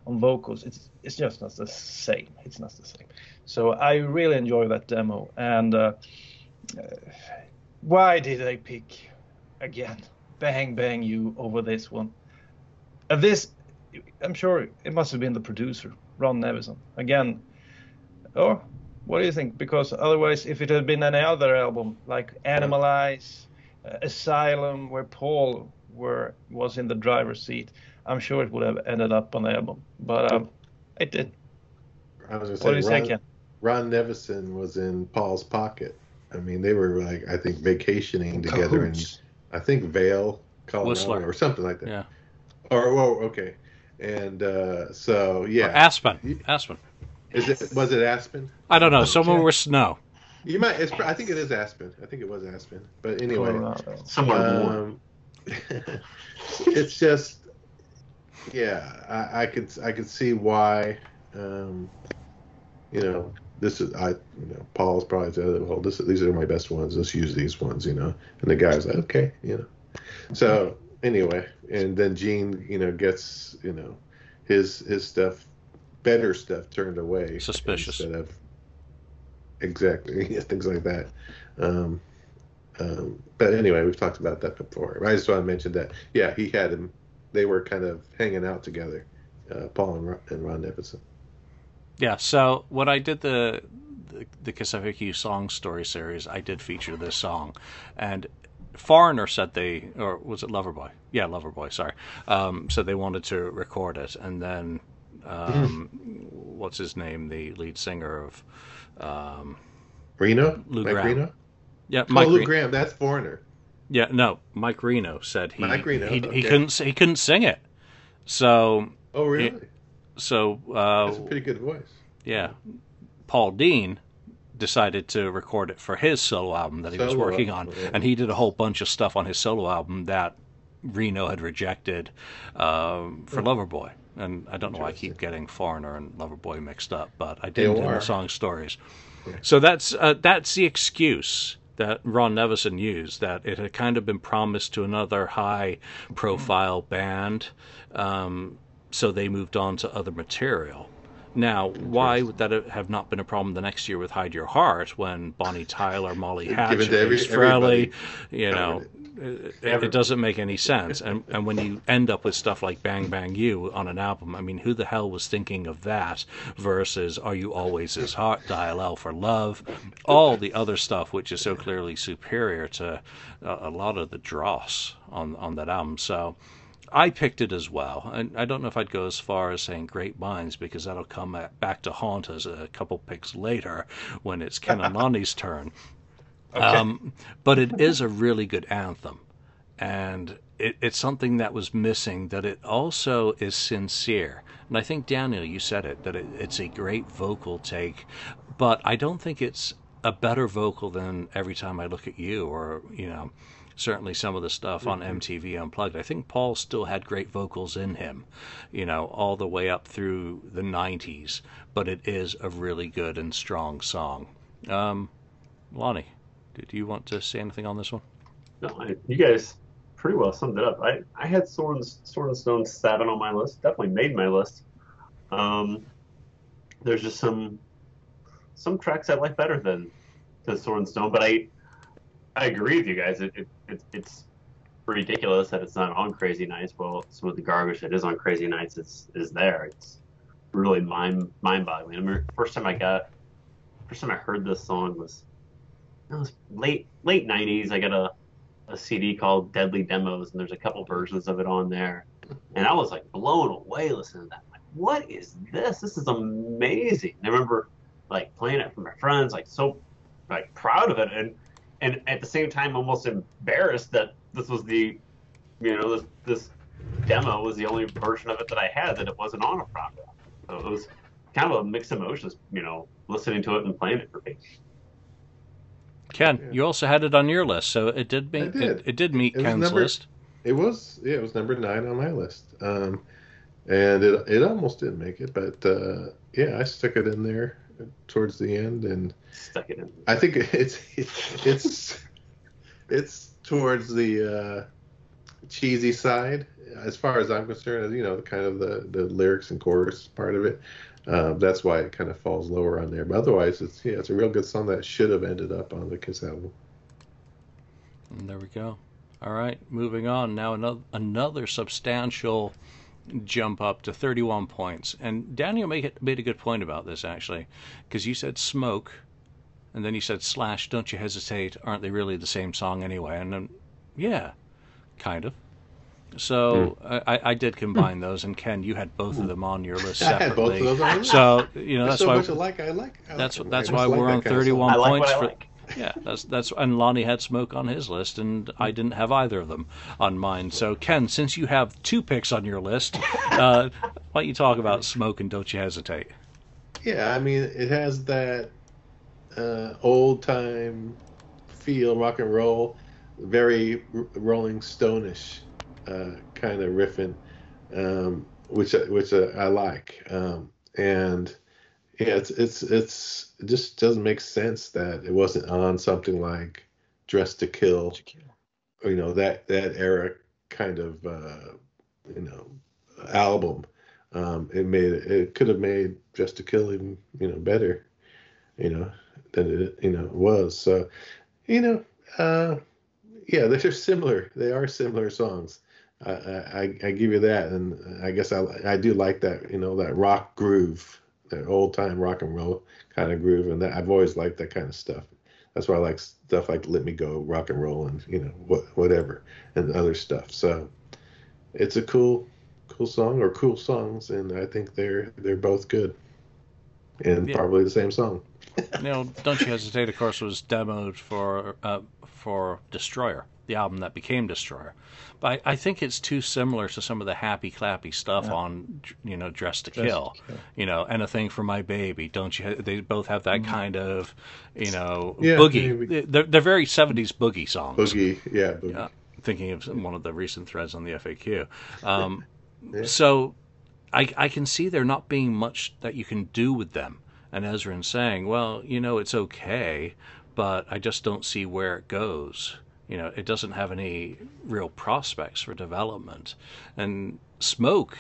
E: on vocals, it's it's just not the same. It's not the same. So I really enjoy that demo. And uh, uh, why did I pick again "Bang Bang You" over this one? Uh, this, I'm sure it must have been the producer, Ron Nevison. Again, or what do you think? Because otherwise, if it had been any other album like Animalize, uh, Asylum, where Paul were was in the driver's seat, I'm sure it would have ended up on the album. But um, it did.
D: I was gonna
E: What do you
D: say
E: say,
D: Ron,
E: Ken?
D: Ron Nevison was in Paul's pocket. I mean, they were like I think vacationing together in I think Vail, Colorado,
B: Whistler.
D: or something like that.
B: Yeah.
D: Or oh, okay. And uh, so
B: Or
D: yeah,
B: Aspen. Aspen.
D: Is it was it Aspen?
B: I don't know. Somewhere
E: Okay.
B: with snow.
D: You might. It's, I think it is Aspen. I think it was Aspen. But anyway,
E: Colorado.
C: Somewhere warm.
D: um, it's just yeah I, I could i could see why um you know this is i you know paul's probably said well this these are my best ones let's use these ones you know and the guy's like okay you know so anyway and then gene you know gets you know his his stuff better stuff turned away
B: Suspicious.
D: instead of exactly yeah, things like that um um, but anyway, we've talked about that before. I just want to mention that, yeah, he had him. They were kind of hanging out together uh, Paul and Ron, and Ron.
B: Yeah. So when I did the the, the FAQ song story series, I did feature this song, and Foreigner said they, or was it Loverboy? Yeah, Loverboy. Sorry, um, said they wanted to record it, and then um, what's his name, the lead singer of um,
D: Reno,
B: Lou
D: Mike
B: Gramm.
D: Reno.
B: yeah,
D: Oh,
B: Mike.
D: Lou
B: Re-
D: Gramm. That's Foreigner.
B: yeah, no, Mike Reno said he
D: Mike Reno,
B: he, he couldn't he couldn't sing it, so
D: Oh, really?
B: so uh,
D: That's a pretty good voice.
B: yeah, Paul Dean decided to record it for his solo album that he was working on,
D: album, yeah.
B: and he did a whole bunch of stuff on his solo album that Reno had rejected um, for Loverboy. And I don't know why I keep getting Foreigner and Loverboy mixed up, but I did in the song stories. So that's uh, that's the excuse that Ron Nevison used that it had kind of been promised to another high profile band, um, so they moved on to other material. Now, why would that have not been a problem the next year with Hide Your Heart when Bonnie Tyler, Molly
D: Hatchet to every-
B: Frehley, you know, it, it, doesn't make any sense. And and when you end up with stuff like Bang Bang You on an album, I mean, who the hell was thinking of that versus Are You Always As Hot, Dial L for Love, all the other stuff which is so clearly superior to a, a lot of the dross on on that album. So. I picked it as well, and I don't know if I'd go as far as saying great minds because that'll come at- back to haunt us a couple picks later when it's Ken and Lonnie's turn. Um, but it is a really good anthem, and it, it's something that was missing. That it also is sincere, and I think Daniel, you said it that it, it's a great vocal take, but I don't think it's a better vocal than every time I look at you, or you know, certainly some of the stuff on MTV Unplugged. I think Paul still had great vocals in him, you know, all the way up through the '90s. But it is a really good and strong song. Um, Lonnie, do you want to say anything on this one?
C: No, I, you guys pretty well summed it up. I, I had Sword and, Sword and Stone seven on my list. Definitely made my list. Um, there's just some some tracks I like better than than Sword and Stone, but I I agree with you guys. It, it, it it's ridiculous that it's not on Crazy Nights. Well, some of the garbage that is on Crazy Nights is is there. It's really mind mind boggling. I remember first time I got first time I heard this song was it was late late '90s. I got a a CD called Deadly Demos, and there's a couple versions of it on there. And I was like blown away listening to that. Like, what is this? This is amazing. And I remember like playing it for my friends, like so like proud of it, and and at the same time almost embarrassed that this was the you know this this demo was the only version of it that I had that it wasn't on a rock. So it was kind of a mixed emotions, you know, listening to it and playing it for me.
B: Ken,
D: Yeah.
B: you also had it on your list, so it did meet.
D: did.
B: It, it did meet
D: It
B: Ken's
D: number-
B: list.
D: It was yeah, it was number nine on my list, um, and it it almost didn't make it, but uh, yeah, I stuck it in there towards the end, and
C: Stuck it in.
D: I think it's it's it's towards the uh, cheesy side as far as I'm concerned. You know, kind of the the lyrics and chorus part of it. Um, that's why it kind of falls lower on there. But otherwise, it's yeah, it's a real good song that should have ended up on the Kiss album.
B: And there we go. All right, moving on. Now another another substantial jump up to 31 points. And Daniel made it, made a good point about this actually, because you said smoke, and then you said slash. Don't you hesitate? Aren't they really the same song anyway? And then, yeah, kind of. So I, I did combine those, and Ken, you had both of them on your list
D: I had both
B: separately.
D: of those on my list.
B: So you know
D: There's
B: that's
D: so
B: why
D: much alike. I like. I
B: that's
D: like it.
B: that's why
D: like
B: we're
D: that
B: on
D: kind of
B: 31
C: I like
B: points
C: what I
B: for
C: like.
B: yeah that's that's and Lonnie had smoke on his list and I didn't have either of them on mine so Ken since you have two picks on your list uh, why don't you talk about smoke and don't you hesitate
D: Yeah, I mean, it has that uh, old time feel, rock and roll, very r- Rolling Stone-ish uh, kind of riffing, um, which I- which I, I like. Um, and yeah, it's it's it's it just doesn't make sense that it wasn't on something like Dress to Kill, or, you know that that era kind of uh, you know album. Um, it made it, could have made Dress to Kill even you know better, you know than it you know was. So you know, uh, yeah, they're similar. They are similar songs. I, I, I give you that, and I guess I I do like that you know that rock groove, that old time rock and roll kind of groove, and that I've always liked that kind of stuff. That's why I like stuff like "Let Me Go," rock and roll, and you know what whatever, and other stuff. So it's a cool cool song or cool songs, and I think they're they're both good, and
B: Yeah.
D: probably the same song.
B: you know, Don't You Hesitate, of course, was demoed for uh, for Destroyer, the album that became Destroyer. But I, I think it's too similar to some of the happy clappy stuff on, you know, Dress to
E: Dress to
B: Kill.
E: Kill.
B: You know, and a thing for my baby. Don't you? They both have that kind of, you know,
D: Yeah,
B: boogie. They're they're very '70s boogie songs.
D: Boogie, yeah, boogie.
B: Yeah, thinking of one of the recent threads on the FAQ. Um,
D: Yeah.
B: So I, I can see there not being much that you can do with them. And Ezrin saying, well, you know, it's okay, but I just don't see where it goes. You know, it doesn't have any real prospects for development. And Smoke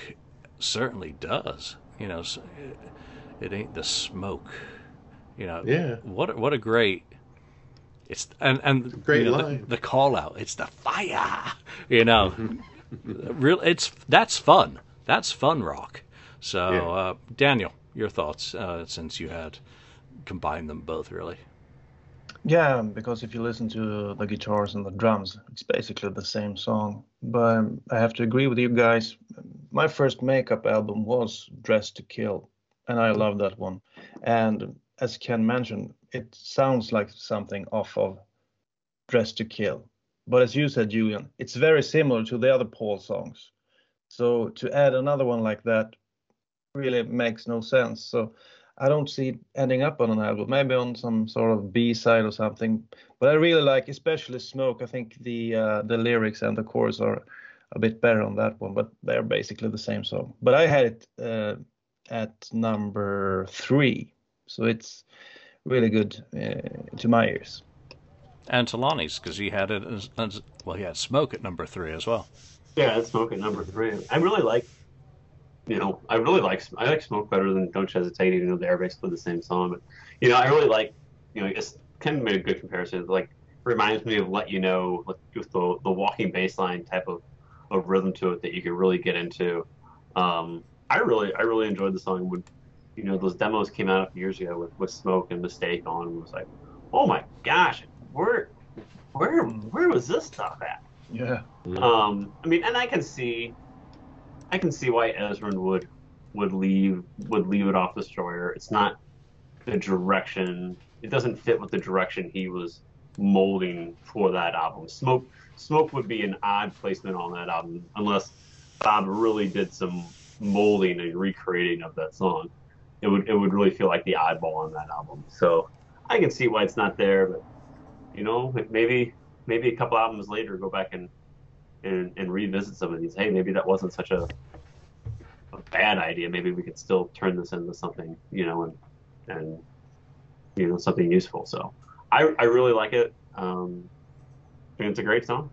B: certainly does. You know, it ain't the smoke. You know,
D: Yeah.
B: What a- what a great. It's and and
D: Great
B: you know, the-
D: line.
B: The, call out. It's the fire. You know, real. It's that's fun. That's fun rock. So
D: Yeah.
B: uh, Daniel, your thoughts uh, since you had combined them both really.
E: Yeah, because if you listen to the guitars and the drums, it's basically the same song. But I have to agree with you guys. My first makeup album was Dress to Kill, and I love that one. And as Ken mentioned, it sounds like something off of Dress to Kill. But as you said, Julian, it's very similar to the other Paul songs. So to add another one like that really makes no sense. So I don't see it ending up on an album, maybe on some sort of B side or something. But I really like, especially Smoke. I think the uh, the lyrics and the chorus are a bit better on that one, but they're basically the same song. But I had it uh, at number three, so it's really good uh, to my ears.
B: And Talani's because he had it as, as well. He had Smoke at number three as well.
C: Yeah, that's Smoke at number three. I really like, you know, I really like I like Smoke better than Don't You Hesitate, even though they're basically the same song. But you know, I really like, you know, it's kind of made a good comparison. Like, reminds me of Let You Know with, with the the walking bass line type of, of rhythm to it that you could really get into. Um, I really I really enjoyed the song when, you know, those demos came out a few years ago with, with Smoke and Mistake on. It was like, oh my gosh, where where where was this stuff at?
E: Yeah.
C: Um, I mean, and I can see, I can see why Ezrin would would leave would leave it off Destroyer. It's not the direction. It doesn't fit with the direction he was molding for that album. Smoke Smoke would be an odd placement on that album unless Bob really did some molding and recreating of that song. It would it would really feel like the oddball on that album. So I can see why it's not there, but you know, maybe maybe a couple albums later go back and and, and revisit some of these. Hey, maybe that wasn't such a, a bad idea. Maybe we could still turn this into something, you know, and and you know something useful. So I I really like it. Um, think it's a great song.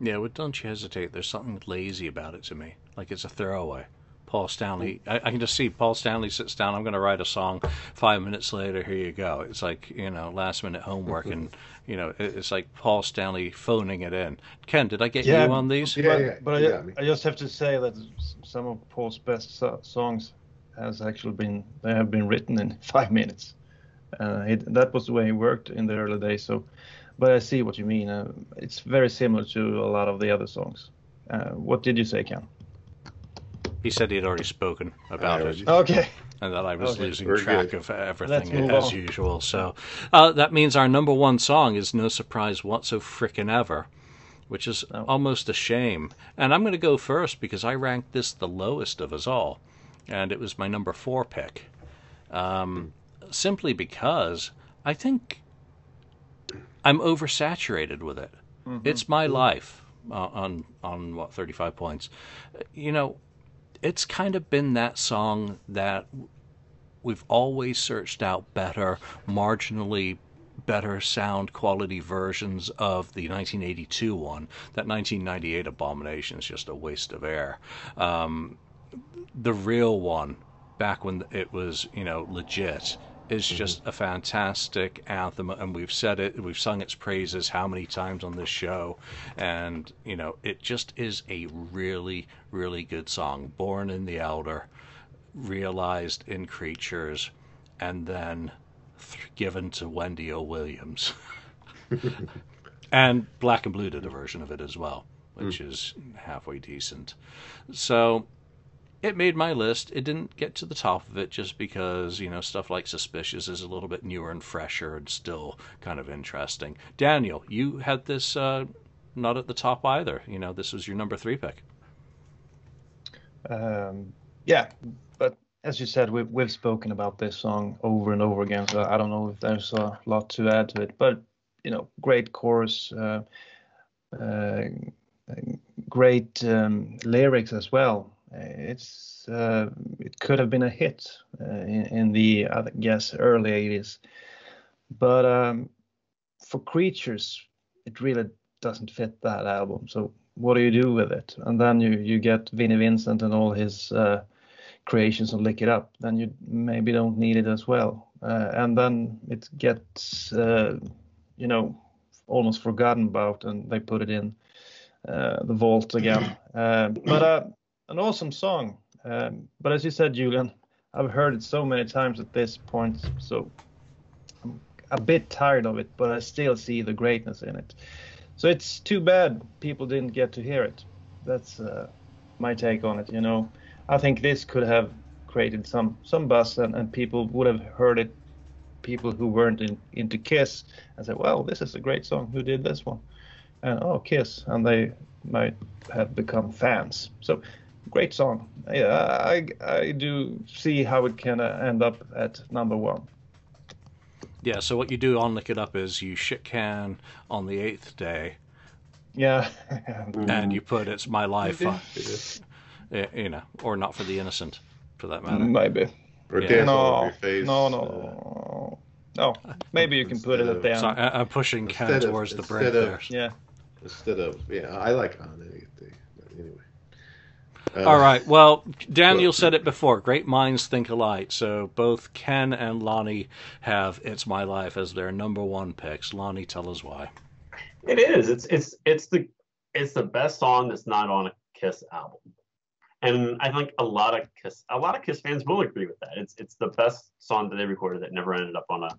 B: Yeah, but Don't You Hesitate, there's something lazy about it to me. Like it's a throwaway. Paul Stanley, I, I can just see Paul Stanley sits down, I'm going to write a song. Five minutes later, here you go. It's like, you know, last minute homework. and, you know, it, it's like Paul Stanley phoning it in. Ken, did I get
E: Yeah.
B: you on these?
D: Yeah,
E: but,
D: yeah,
E: but
D: you
E: I,
D: got me.
E: I just have to say that some of Paul's best so- songs has actually been they have been written in five minutes. Uh, it, that was the way he worked in the early days. So, but I see what you mean. Uh, it's very similar to a lot of the other songs. Uh, what did you say, Ken?
B: He said he had already spoken about it.
E: Okay.
B: and that I was
E: Okay.
B: losing
D: Very
B: track
D: good.
B: of everything as
E: on.
B: usual. So uh, that means our number one song is No Surprise What So Frickin' Ever, which is
E: Oh.
B: almost a shame. And I'm going to go first because I ranked this the lowest of us all, and it was my number four pick. Um, simply because I think I'm oversaturated with it. It's my life uh, on on what 35 points. You know, it's kind of been that song that we've always searched out better, marginally better sound quality versions of the 1982 one. That 1998 Abomination is just a waste of air. Um, the real one, back when it was, you know, legit, is mm-hmm. just a fantastic anthem, and we've said it, we've sung its praises how many times on this show, and you know, it just is a really, really good song. Born in the Elder, realized in Creatures, and then th- given to Wendy O. Williams. and Black and Blue did a version of it as well, which mm. is halfway decent. So it made my list. It didn't get to the top of it just because, you know, stuff like Suspicious is a little bit newer and fresher and still kind of interesting. Daniel, you had this uh, not at the top either. You know, this was your number three pick.
E: Um, yeah, but as you said, we've we've spoken about this song over and over again, so I don't know if there's a lot to add to it. But you know, great chorus, uh, uh, great um, lyrics as well. It's uh, it could have been a hit uh, in, in the I guess early 80s, but um, for Creatures, it really doesn't fit that album. So what do you do with it? And then you you get Vinnie Vincent and all his uh, creations and lick it up. Then you maybe don't need it as well. Uh, and then it gets uh, you know almost forgotten about, and they put it in uh, the vault again. But an awesome song. Um, but as you said, Julian, I've heard it so many times at this point, so I'm a bit tired of it, but I still see the greatness in it. So it's too bad people didn't get to hear it. That's uh, my take on it. You know, I think this could have created some some buzz, and, and people would have heard it. People who weren't in, into Kiss and said, "Well, this is a great song. Who did this one?" And oh, Kiss, and they might have become fans. So great song. Yeah, I I do see how it can uh, end up at number one.
B: Yeah, so what you do on Lick It Up is you shit can on the eighth day,
E: Yeah,
B: and you put "It's My Life," on, eh, you know, or "Not for the Innocent," for that matter.
E: maybe.
D: Or
B: Yeah.
D: dance
E: No,
D: over your face.
E: no, no,
D: uh,
E: no. No, maybe you can put it at the end.
B: So I, I'm pushing Ken
D: Instead of-
B: towards the
D: instead
B: break there.
E: Yeah.
D: instead of yeah, I like on anything. But anyway. Uh,
B: All right. Well, Daniel
D: Well-
B: said it before. Great minds think alike. So both Ken and Lonnie have "It's My Life" as their number one picks. Lonnie, tell us why.
C: It is. It's it's it's the it's the best song that's not on a Kiss album, and I think a lot of Kiss a lot of Kiss fans will agree with that. It's it's the best song that they recorded that never ended up on a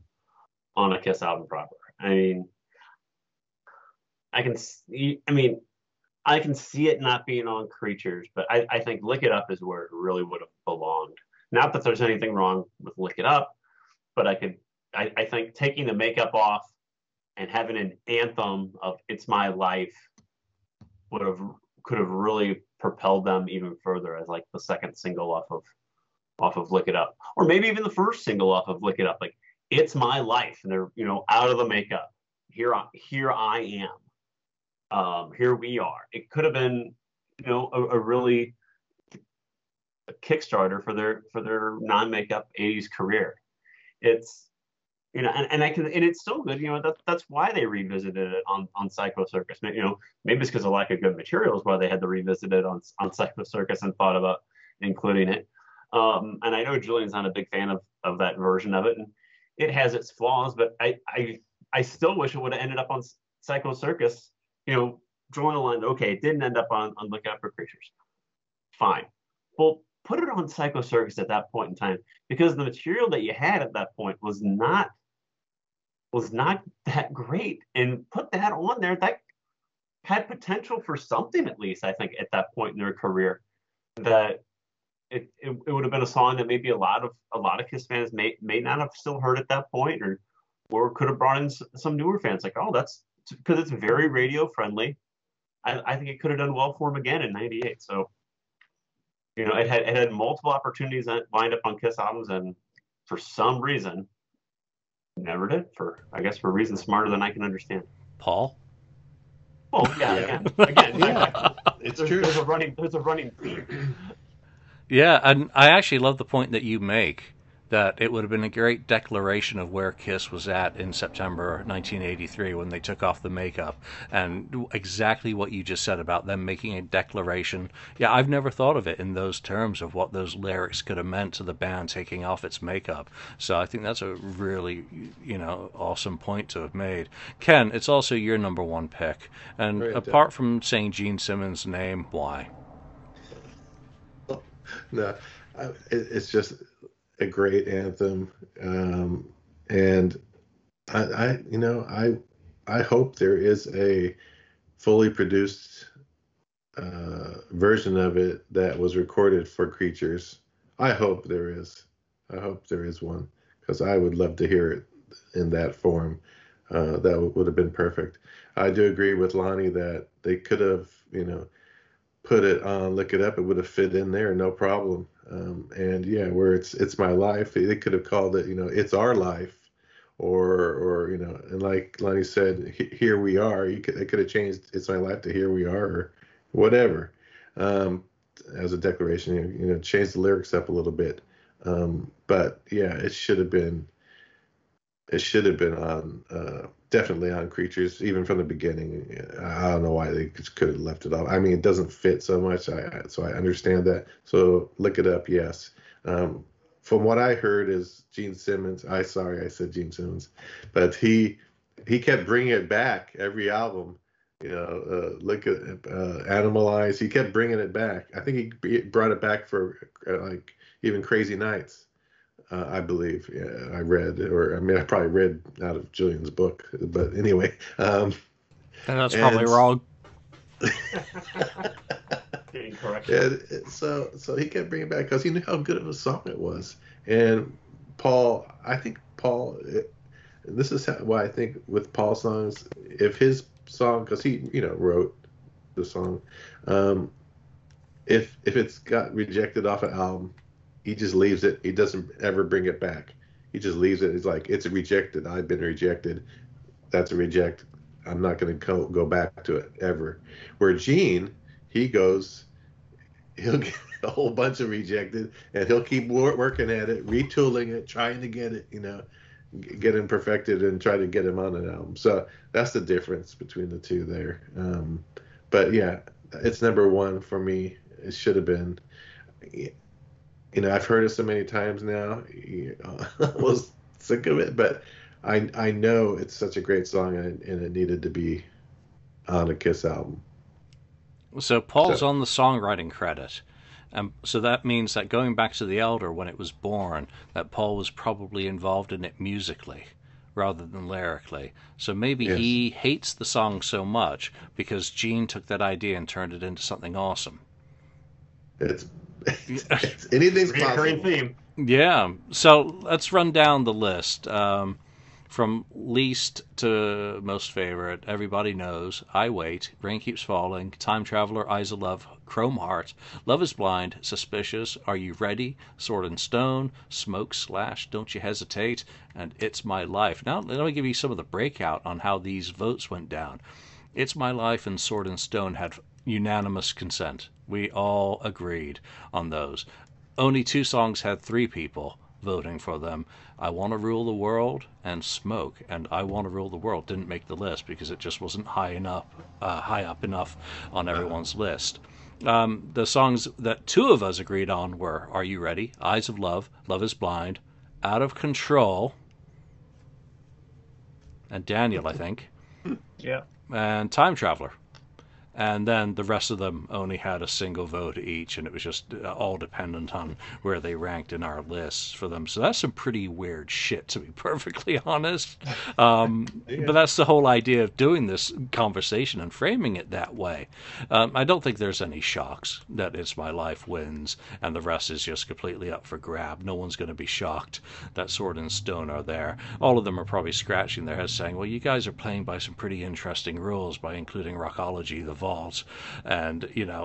C: on a Kiss album proper. I mean, I can see. I mean, I can see it not being on Creatures, but I I think Lick It Up is where it really would have belonged. Not that there's anything wrong with Lick It Up, but I could I, I think taking the makeup off and having an anthem of "It's My Life" would have could have really propelled them even further as like the second single off of off of "Lick It Up," or maybe even the first single off of "Lick It Up." Like "It's My Life," and they're you know out of the makeup. Here I here I am. Um, here we are. It could have been you know a, a really a Kickstarter for their for their non-makeup 80s career. It's you know, and, and I can, and it's so good, you know, that, that's why they revisited it on, on Psycho Circus. You know, maybe it's because of lack of good materials why they had to revisit it on, on Psycho Circus and thought about including it. Um, and I know Julian's not a big fan of, of that version of it, and it has its flaws, but I, I, I still wish it would have ended up on Psycho Circus, you know, drawing a line, okay, it didn't end up on, on Look Out for Creatures. Fine. Well, put it on Psycho Circus at that point in time because the material that you had at that point was not was not that great and put that on there that had potential for something at least i think at that point in their career that it, it, it would have been a song that maybe a lot of a lot of kiss fans may may not have still heard at that point or or could have brought in some newer fans like oh that's because it's very radio friendly I, I think it could have done well for him again in 98 so you know it had it had multiple opportunities that lined up on kiss albums and for some reason never did for i guess for reasons smarter than i can understand
B: Paul.
C: well yeah,
D: Yeah.
C: again again
D: Yeah. It's
C: there's,
D: true.
C: there's a running there's a running theme
B: Yeah, and I actually love the point that you make that it would have been a great declaration of where Kiss was at in September 1983 when they took off the makeup, and exactly what you just said about them making a declaration. Yeah, I've never thought of it in those terms of what those lyrics could have meant to the band taking off its makeup. So I think that's a really, you know, awesome point to have made. Ken, it's also your number one pick, and
D: Right,
B: apart from saying Gene Simmons' name, why?
D: no, it's just a great anthem, um, and I, I, you know, I, I hope there is a fully produced uh, version of it that was recorded for Creatures. I hope there is. I hope there is one because I would love to hear it in that form. Uh, that w- would have been perfect. I do agree with Lonnie that they could have, you know, put it on look it up it would have fit in there no problem um, and yeah where it's it's my life they could have called it you know it's our life. Or or you know and like Lonnie said here we are. You could, it could have changed it's my life to here we are or whatever. Um, as a declaration you know change the lyrics up a little bit. Um, but yeah it should have been it should have been on uh, definitely on creatures even from the beginning. I don't know why they could have left it off. I mean it doesn't fit so much. I, so i understand that. So look it up yes. Um, from what i heard is gene simmons i sorry i said gene simmons but he he kept bringing it back every album. You know uh, look at uh, animalize he kept bringing it back. I think he brought it back for uh, like even crazy nights uh, I believe. Yeah, I read, or I mean, I probably read out of Julian's book, but anyway. Um,
B: And that's
D: And-
B: probably wrong.
C: Incorrect.
D: and so, so he kept bringing it back because he knew how good of a song it was. And Paul, I think Paul, it, this is how, why I think with Paul songs, if his song, because he, you know, wrote the song, um, if if it's got rejected off an album, he just leaves it. He doesn't ever bring it back. He just leaves it. He's like it's rejected. I've been rejected. That's a reject. I'm not going to go, go back to it ever. Where Gene, he goes, he'll get a whole bunch of rejected, and he'll keep wor- working at it, retooling it, trying to get it, you know, get him perfected and try to get him on an album. So that's the difference between the two there. Um, but yeah, it's number one for me. It should have been. You know, I've heard it so many times now. I was sick of it, but I I know it's such a great song and, and it needed to be on a Kiss album.
B: So Paul's
D: So-
B: on the songwriting credit. And so that means that going back to The Elder when it was born, that Paul was probably involved in it musically rather than lyrically. So maybe
D: Yes.
B: he hates the song so much because Gene took that idea and turned it into something awesome.
D: It's anything's
C: Recurring
D: possible.
C: theme.
B: Yeah. So let's run down the list. Um, from least to most favorite, everybody knows I Wait, Rain Keeps Falling, Time Traveler, Eyes of Love, Chrome Heart, Love is Blind, Suspicious, Are You Ready, Sword and Stone, Smoke Slash, Don't You Hesitate, and It's My Life. Now, let me give you some of the breakout on how these votes went down. It's My Life and Sword and Stone had unanimous consent. We all agreed on those. Only two songs had three people voting for them. I Want to Rule the World and Smoke. And I Want to Rule the World didn't make the list because it just wasn't high enough, uh, high up enough on everyone's list. Um, the songs that two of us agreed on were Are You Ready? Eyes of Love, Love is Blind, Out of Control, and Daniel, I think
E: Yeah.
B: and Time Traveler. And then the rest of them only had a single vote each, and it was just uh, all dependent on where they ranked in our lists for them. So that's some pretty weird shit, to be perfectly honest. Um, But that's the whole idea of doing this conversation and framing it that way. Um, I don't think there's any shocks that It's My Life wins, and the rest is just completely up for grab. No one's going to be shocked that Sword and Stone are there. All of them are probably scratching their heads saying, well, you guys are playing by some pretty interesting rules by including Rockology, the Vault, and, you know,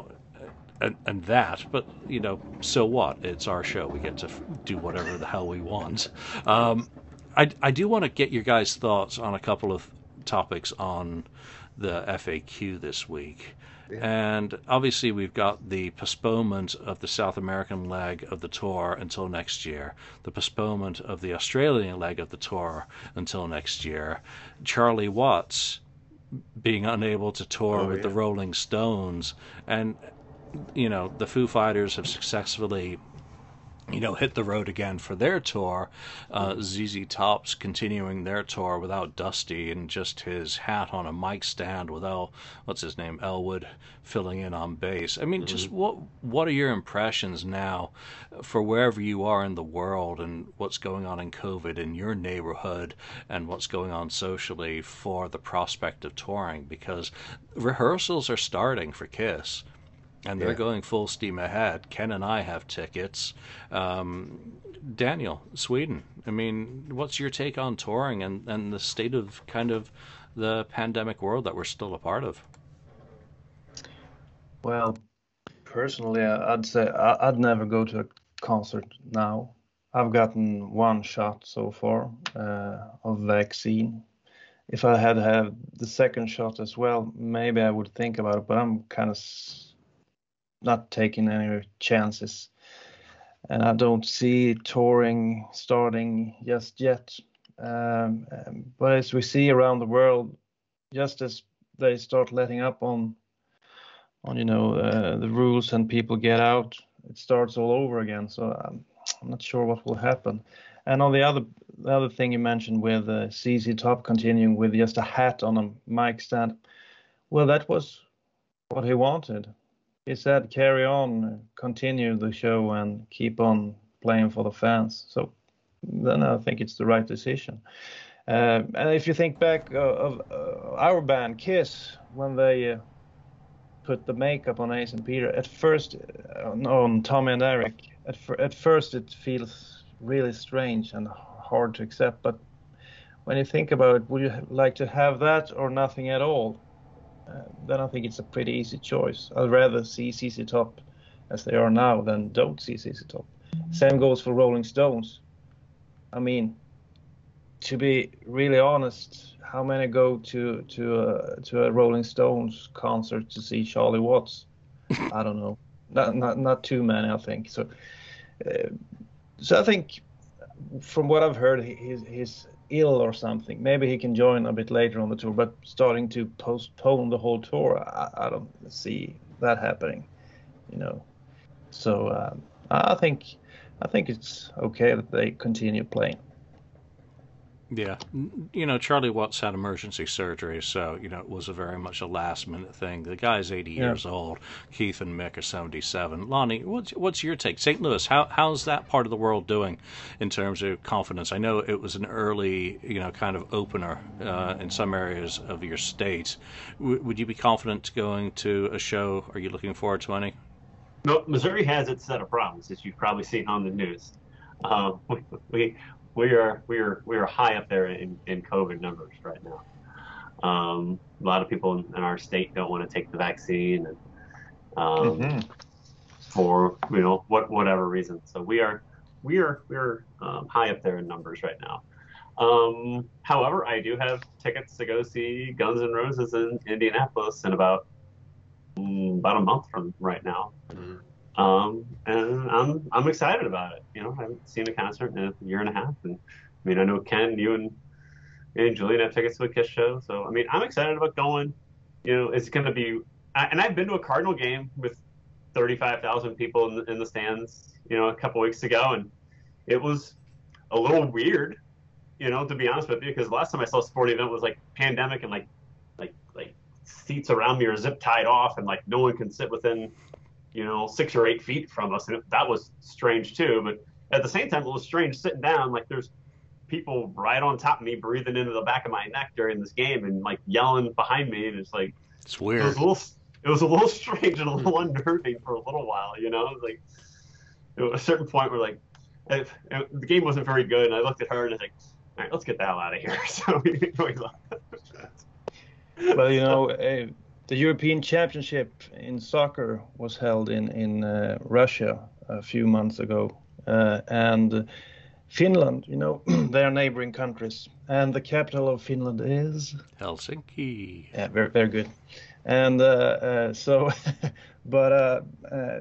B: and, and that, but you know, so what? It's our show. We get to f- do whatever the hell we want. Um, I, I do want to get your guys' thoughts on a couple of topics on the FAQ this week. And obviously, we've got the postponement of the South American leg of the tour until next year, the postponement of the Australian leg of the tour until next year. Charlie Watts being unable to tour
D: Oh,
B: with the. Rolling Stones, and you know the Foo Fighters have successfully you know, hit the road again for their tour. Uh, ZZ Top's continuing their tour without Dusty and just his hat on a mic stand without what's his name, Elwood, filling in on bass. I mean, just what what are your impressions now for wherever you are in the world and what's going on in COVID in your neighborhood and what's going on socially for the prospect of touring? Because rehearsals are starting for Kiss and they're
D: Yeah.
B: going full steam ahead. Ken and I have tickets. Um, Daniel, Sweden. I mean, what's your take on touring and, and the state of kind of the pandemic world that we're still a part of?
E: Well, personally, I'd say I'd never go to a concert now. I've gotten one shot so far uh, of vaccine. If I had had the second shot as well, maybe I would think about it. But I'm kind of not taking any chances, and I don't see touring starting just yet. Um, um, but as we see around the world, just as they start letting up on on you know uh, the rules and people get out, it starts all over again. So um, I'm not sure what will happen. And on the other the other thing you mentioned with uh, ZZ Top continuing with just a hat on a mic stand, well, that was what he wanted. He said, "Carry on, continue the show, and keep on playing for the fans." So then I think it's the right decision. Uh, and if you think back uh, of uh, our band Kiss when they uh, put the makeup on Ace and Peter. At first, uh, on Tommy and Eric, at, at first it feels really strange and hard to accept. But when you think about it, would you like to have that or nothing at all? Uh, then I think it's a pretty easy choice. I'd rather see ZZ Top as they are now than don't see ZZ Top. Same goes for Rolling Stones. I mean, to be really honest, how many go to to a, to a Rolling Stones concert to see Charlie Watts? I don't know. Not not not too many, I think. So, uh, so I think from what I've heard, he, he's he's ill or something. Maybe he can join a bit later on the tour, but starting to postpone the whole tour, I, I don't see that happening. You know, so um, I think I think it's okay that they continue playing.
B: Yeah, you know, Charlie Watts had emergency surgery, so you know it was a very much a last minute thing. The guy's eighty
E: Yeah.
B: years old. Keith and Mick are seventy seven. Lonnie, what's what's your take? St. Louis, how how's that part of the world doing in terms of confidence? I know it was an early, you know, kind of opener uh, in some areas of your state. W- would you be confident going to a show? Are you looking forward to any?
C: No, Missouri has its set of problems, as you've probably seen on the news. Uh, we, we we are we are we are high up there in, in COVID numbers right now. Um, a lot of people in, in our state don't want to take the vaccine, and um,
E: Mhm.
C: for you know what whatever reason. So we are we are we are um, high up there in numbers right now. Um, however, I do have tickets to go see Guns N' Roses in Indianapolis in about mm, about a month from right now. Um, and I'm I'm excited about it. You know, I haven't seen a concert in a year and a half, and I mean, I know Ken, you and and Julian have tickets to a Kiss show, so I mean, I'm excited about going. You know, it's going to be, and I've been to a Cardinal game with 35,000 people in the, in the stands, you know, a couple weeks ago, and it was a little weird, you know, to be honest with you, because last time I saw a sporting event was like pandemic and like like like seats around me are zip tied off, and like no one can sit within you know, six or eight feet from us, and that was strange too. But at the same time, it was strange sitting down. Like there's people right on top of me, breathing into the back of my neck during this game, and like yelling behind me, and it's like
B: It's weird.
C: it
B: weird.
C: was a little, it was a little strange and a little unnerving for a little while. You know, like at a certain point, we're like, if, if the game wasn't very good, and I looked at her and I was like, all right, let's get the hell out of here. So we, we left.
E: well, you know, the European Championship in soccer was held in in uh, Russia a few months ago, uh, and Finland, you know, they are neighboring countries, and the capital of Finland is
B: Helsinki.
E: yeah, very very good. And uh, uh, so, but uh, uh,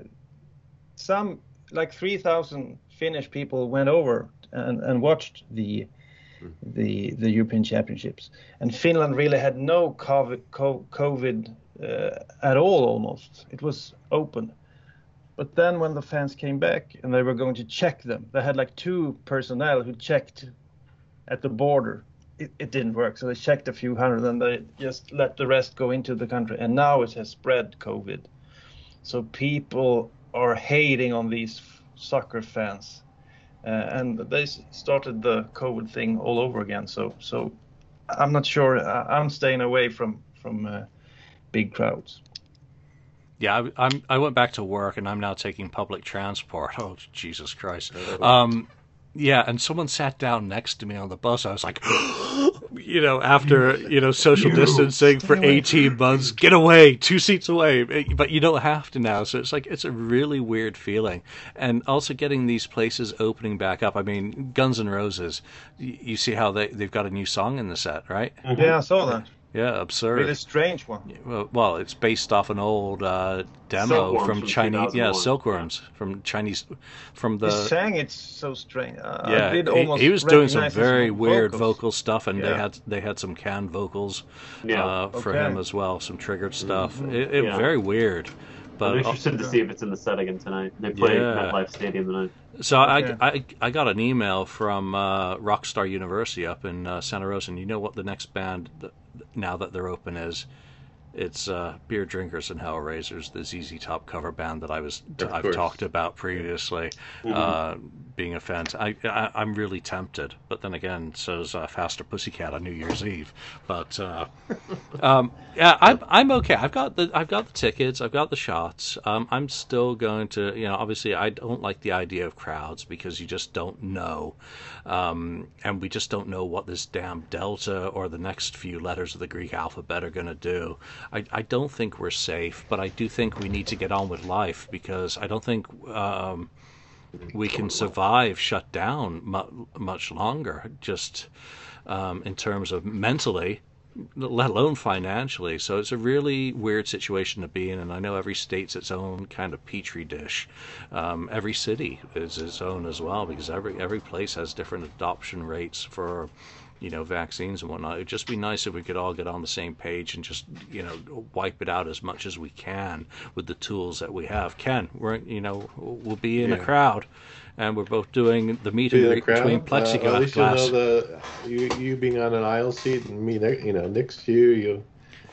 E: some like three thousand Finnish people went over and, and watched the the the European Championships, and Finland really had no COVID, COVID uh, at all. Almost, it was open. But then when the fans came back and they were going to check them, they had like two personnel who checked at the border. It, it didn't work, so they checked a few hundred and they just let the rest go into the country. And now it has spread COVID, so people are hating on these soccer fans, and they started the COVID thing all over again. So so I'm not sure. I'm staying away from from uh, big crowds.
B: Yeah, I, I'm. I went back to work, and I'm now taking public transport. Oh, Jesus Christ! Um, yeah, and someone sat down next to me on the bus. I was like, you know, after you know social distancing for 18 months, get away, two seats away. Eh, but you don't have to now, so it's like it's a really weird feeling. And also getting these places opening back up. I mean, Guns N' Roses. You, you see how they they've got a new song in the set, right?
E: Yeah, I saw that.
B: Yeah, absurd.
E: Really strange one.
B: Well, well, it's based off an old uh, demo from
C: from
B: Chinese. Yeah,
C: 2001.
B: silkworms from Chinese, from
E: He
B: the.
E: sang it so strange. Uh, I
B: Yeah,
E: did
B: he,
E: almost
B: he was doing some very weird
E: vocals.
B: vocal stuff, and they had they had some canned vocals
C: Yeah.
B: uh, for
E: Okay.
B: him as well, some triggered stuff. It, it
C: Yeah.
B: very weird, but
C: I'm interested to see if it's in the set again tonight. They play
B: Yeah.
C: MetLife Stadium tonight.
B: So
E: Okay.
B: I, I I got an email from uh, Rockstar University up in uh, Santa Rosa, and you know what the next band th- now that they're open is? It's uh, Beer Drinkers and Hellraisers, the ZZ Top cover band that I was
D: Of
B: I've
D: course.
B: talked about previously,
C: Mm-hmm.
B: uh, being a fan. I, I I'm really tempted, but then again, so's uh, Faster Pussycat on New Year's Eve. But uh, um, yeah, I'm I'm okay. I've got the I've got the tickets. I've got the shots. Um, I'm still going to you know obviously I don't like the idea of crowds because you just don't know, um, and we just don't know what this damn delta or the next few letters of the Greek alphabet are going to do. I I don't think we're safe, but I do think we need to get on with life because I don't think. Um, we can survive shut down mu- much longer, just um, in terms of mentally, let alone financially. So it's a really weird situation to be in, and I know every state's its own kind of petri dish. Um, every city is its own as well, because every every place has different adoption rates for. You know, vaccines and whatnot. It'd just be nice if we could all get on the same page and just, you know, wipe it out as much as we can with the tools that we have. Ken, we're, you know, we'll be in a crowd, and we're both doing the meet
D: Be
B: and
D: in the
B: greet
D: crowd.
B: between
D: Uh, at least you'll know
B: plexiglass.
D: the you you being on an aisle seat and me, ne- you know, next to you. You.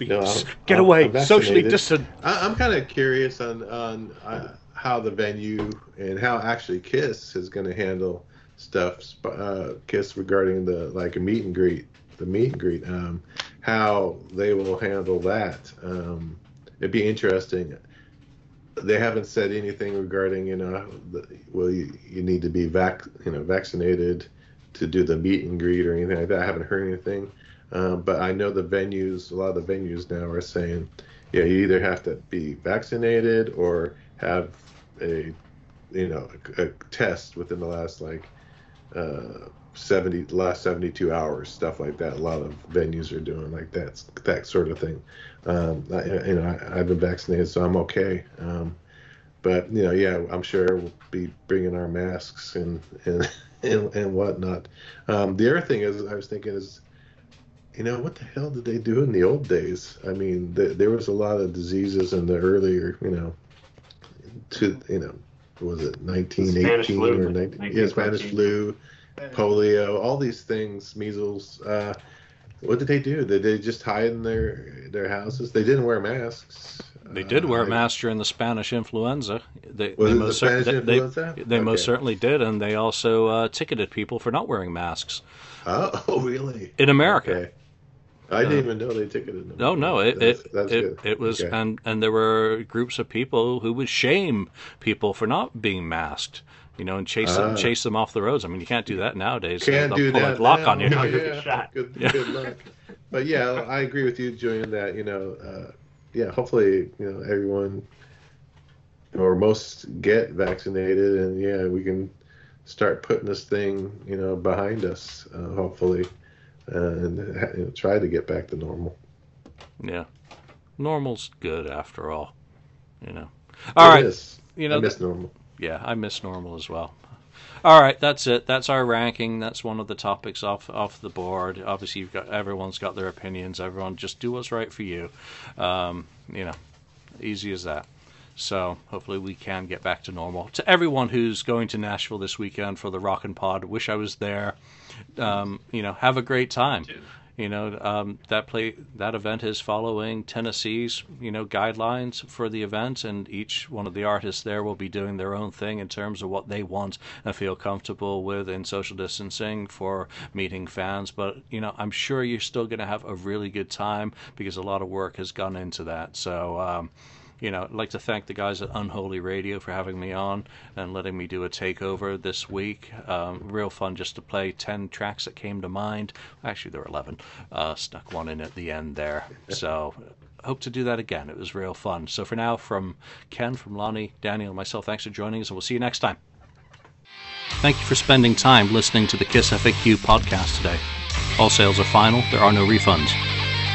D: No, I'm-
B: Get
D: I'm-
B: away,
D: I'm
B: socially
D: vaccinated.
B: distant.
D: I, I'm kind of curious on on uh, how the venue and how actually Kiss is going to handle stuff. Uh, Kiss regarding the like a meet and greet, the meet and greet. Um, how they will handle that. Um, it'd be interesting. They haven't said anything regarding you know, the, well you, you need to be vac you know vaccinated to do the meet and greet or anything like that. I haven't heard anything. Um, but I know the venues, a lot of the venues now are saying, yeah, you either have to be vaccinated or have a, you know, a, a test within the last like uh, 70, last 72 hours, stuff like that. A lot of venues are doing like that, that sort of thing. Um, I, you know, I, I've been vaccinated, so I'm okay. Um, but you know, yeah, I'm sure we'll be bringing our masks and and and, and whatnot. Um, the other thing is, I was thinking is, you know, what the hell did they do in the old days? I mean, th- there was a lot of diseases in the earlier, you know, to you know, was it 1918
C: Spanish
D: or 19, yeah, Spanish flu, polio, all these things, measles. Uh, what did they do? Did they just hide in their their houses? They didn't wear masks.
B: They did wear
D: Uh,
B: a mask during the Spanish influenza. They,
D: Was
B: they
D: it the
B: most cer-
D: Spanish
B: they- they-
D: influenza?
B: They, most certainly did, and they also uh, ticketed people for not wearing masks
D: Oh, oh, really?
B: in America.
D: Okay. I didn't even know they ticketed them.
B: No, no, it
D: That's,
B: it
D: that's
B: it,
D: good.
B: it was,
D: Okay.
B: and and there were groups of people who would shame people for not being masked, you know, and chase them
D: Ah.
B: chase them off the roads. I mean, you can't do that nowadays.
D: Can't
B: They'll
D: do
B: pull
D: that
B: a Glock
D: now.
B: on you.
C: No, you'll get shot.
D: Good,
B: Yeah.
D: good luck. But yeah, I agree with you, Julian. That you know, uh, yeah, hopefully, you know, everyone or most get vaccinated, and yeah, we can start putting this thing, you know, behind us, uh, and you know, try to get back to normal.
B: Yeah, normal's good after all. You know. All
D: It
B: right.
D: is.
B: You know.
D: I miss normal.
B: yeah, I miss normal as well. All right, that's it. That's our ranking. That's one of the topics off off the board. Obviously, you've got everyone's got their opinions. Everyone just do what's right for you. Um, you know, easy as that. So hopefully we can get back to normal. To everyone who's going to Nashville this weekend for the Rock and Pod, wish I was there. Um, you know, have a great time.
C: Dude.
B: You know, um, that play that event is following Tennessee's you know guidelines for the event, and each one of the artists there will be doing their own thing in terms of what they want and feel comfortable with in social distancing for meeting fans. But you know, I'm sure you're still going to have a really good time because a lot of work has gone into that. So. Um, you know, I'd like to thank the guys at Unholy Radio for having me on and letting me do a takeover this week. Um, real fun just to play 10 tracks that came to mind. Actually, there were 11. Uh, stuck one in at the end there. So, hope to do that again. It was real fun. So, for now, from Ken, from Lonnie, Daniel, and myself, thanks for joining us, and we'll see you next time. Thank you for spending time listening to the KISS FAQ podcast today. All sales are final, there are no refunds.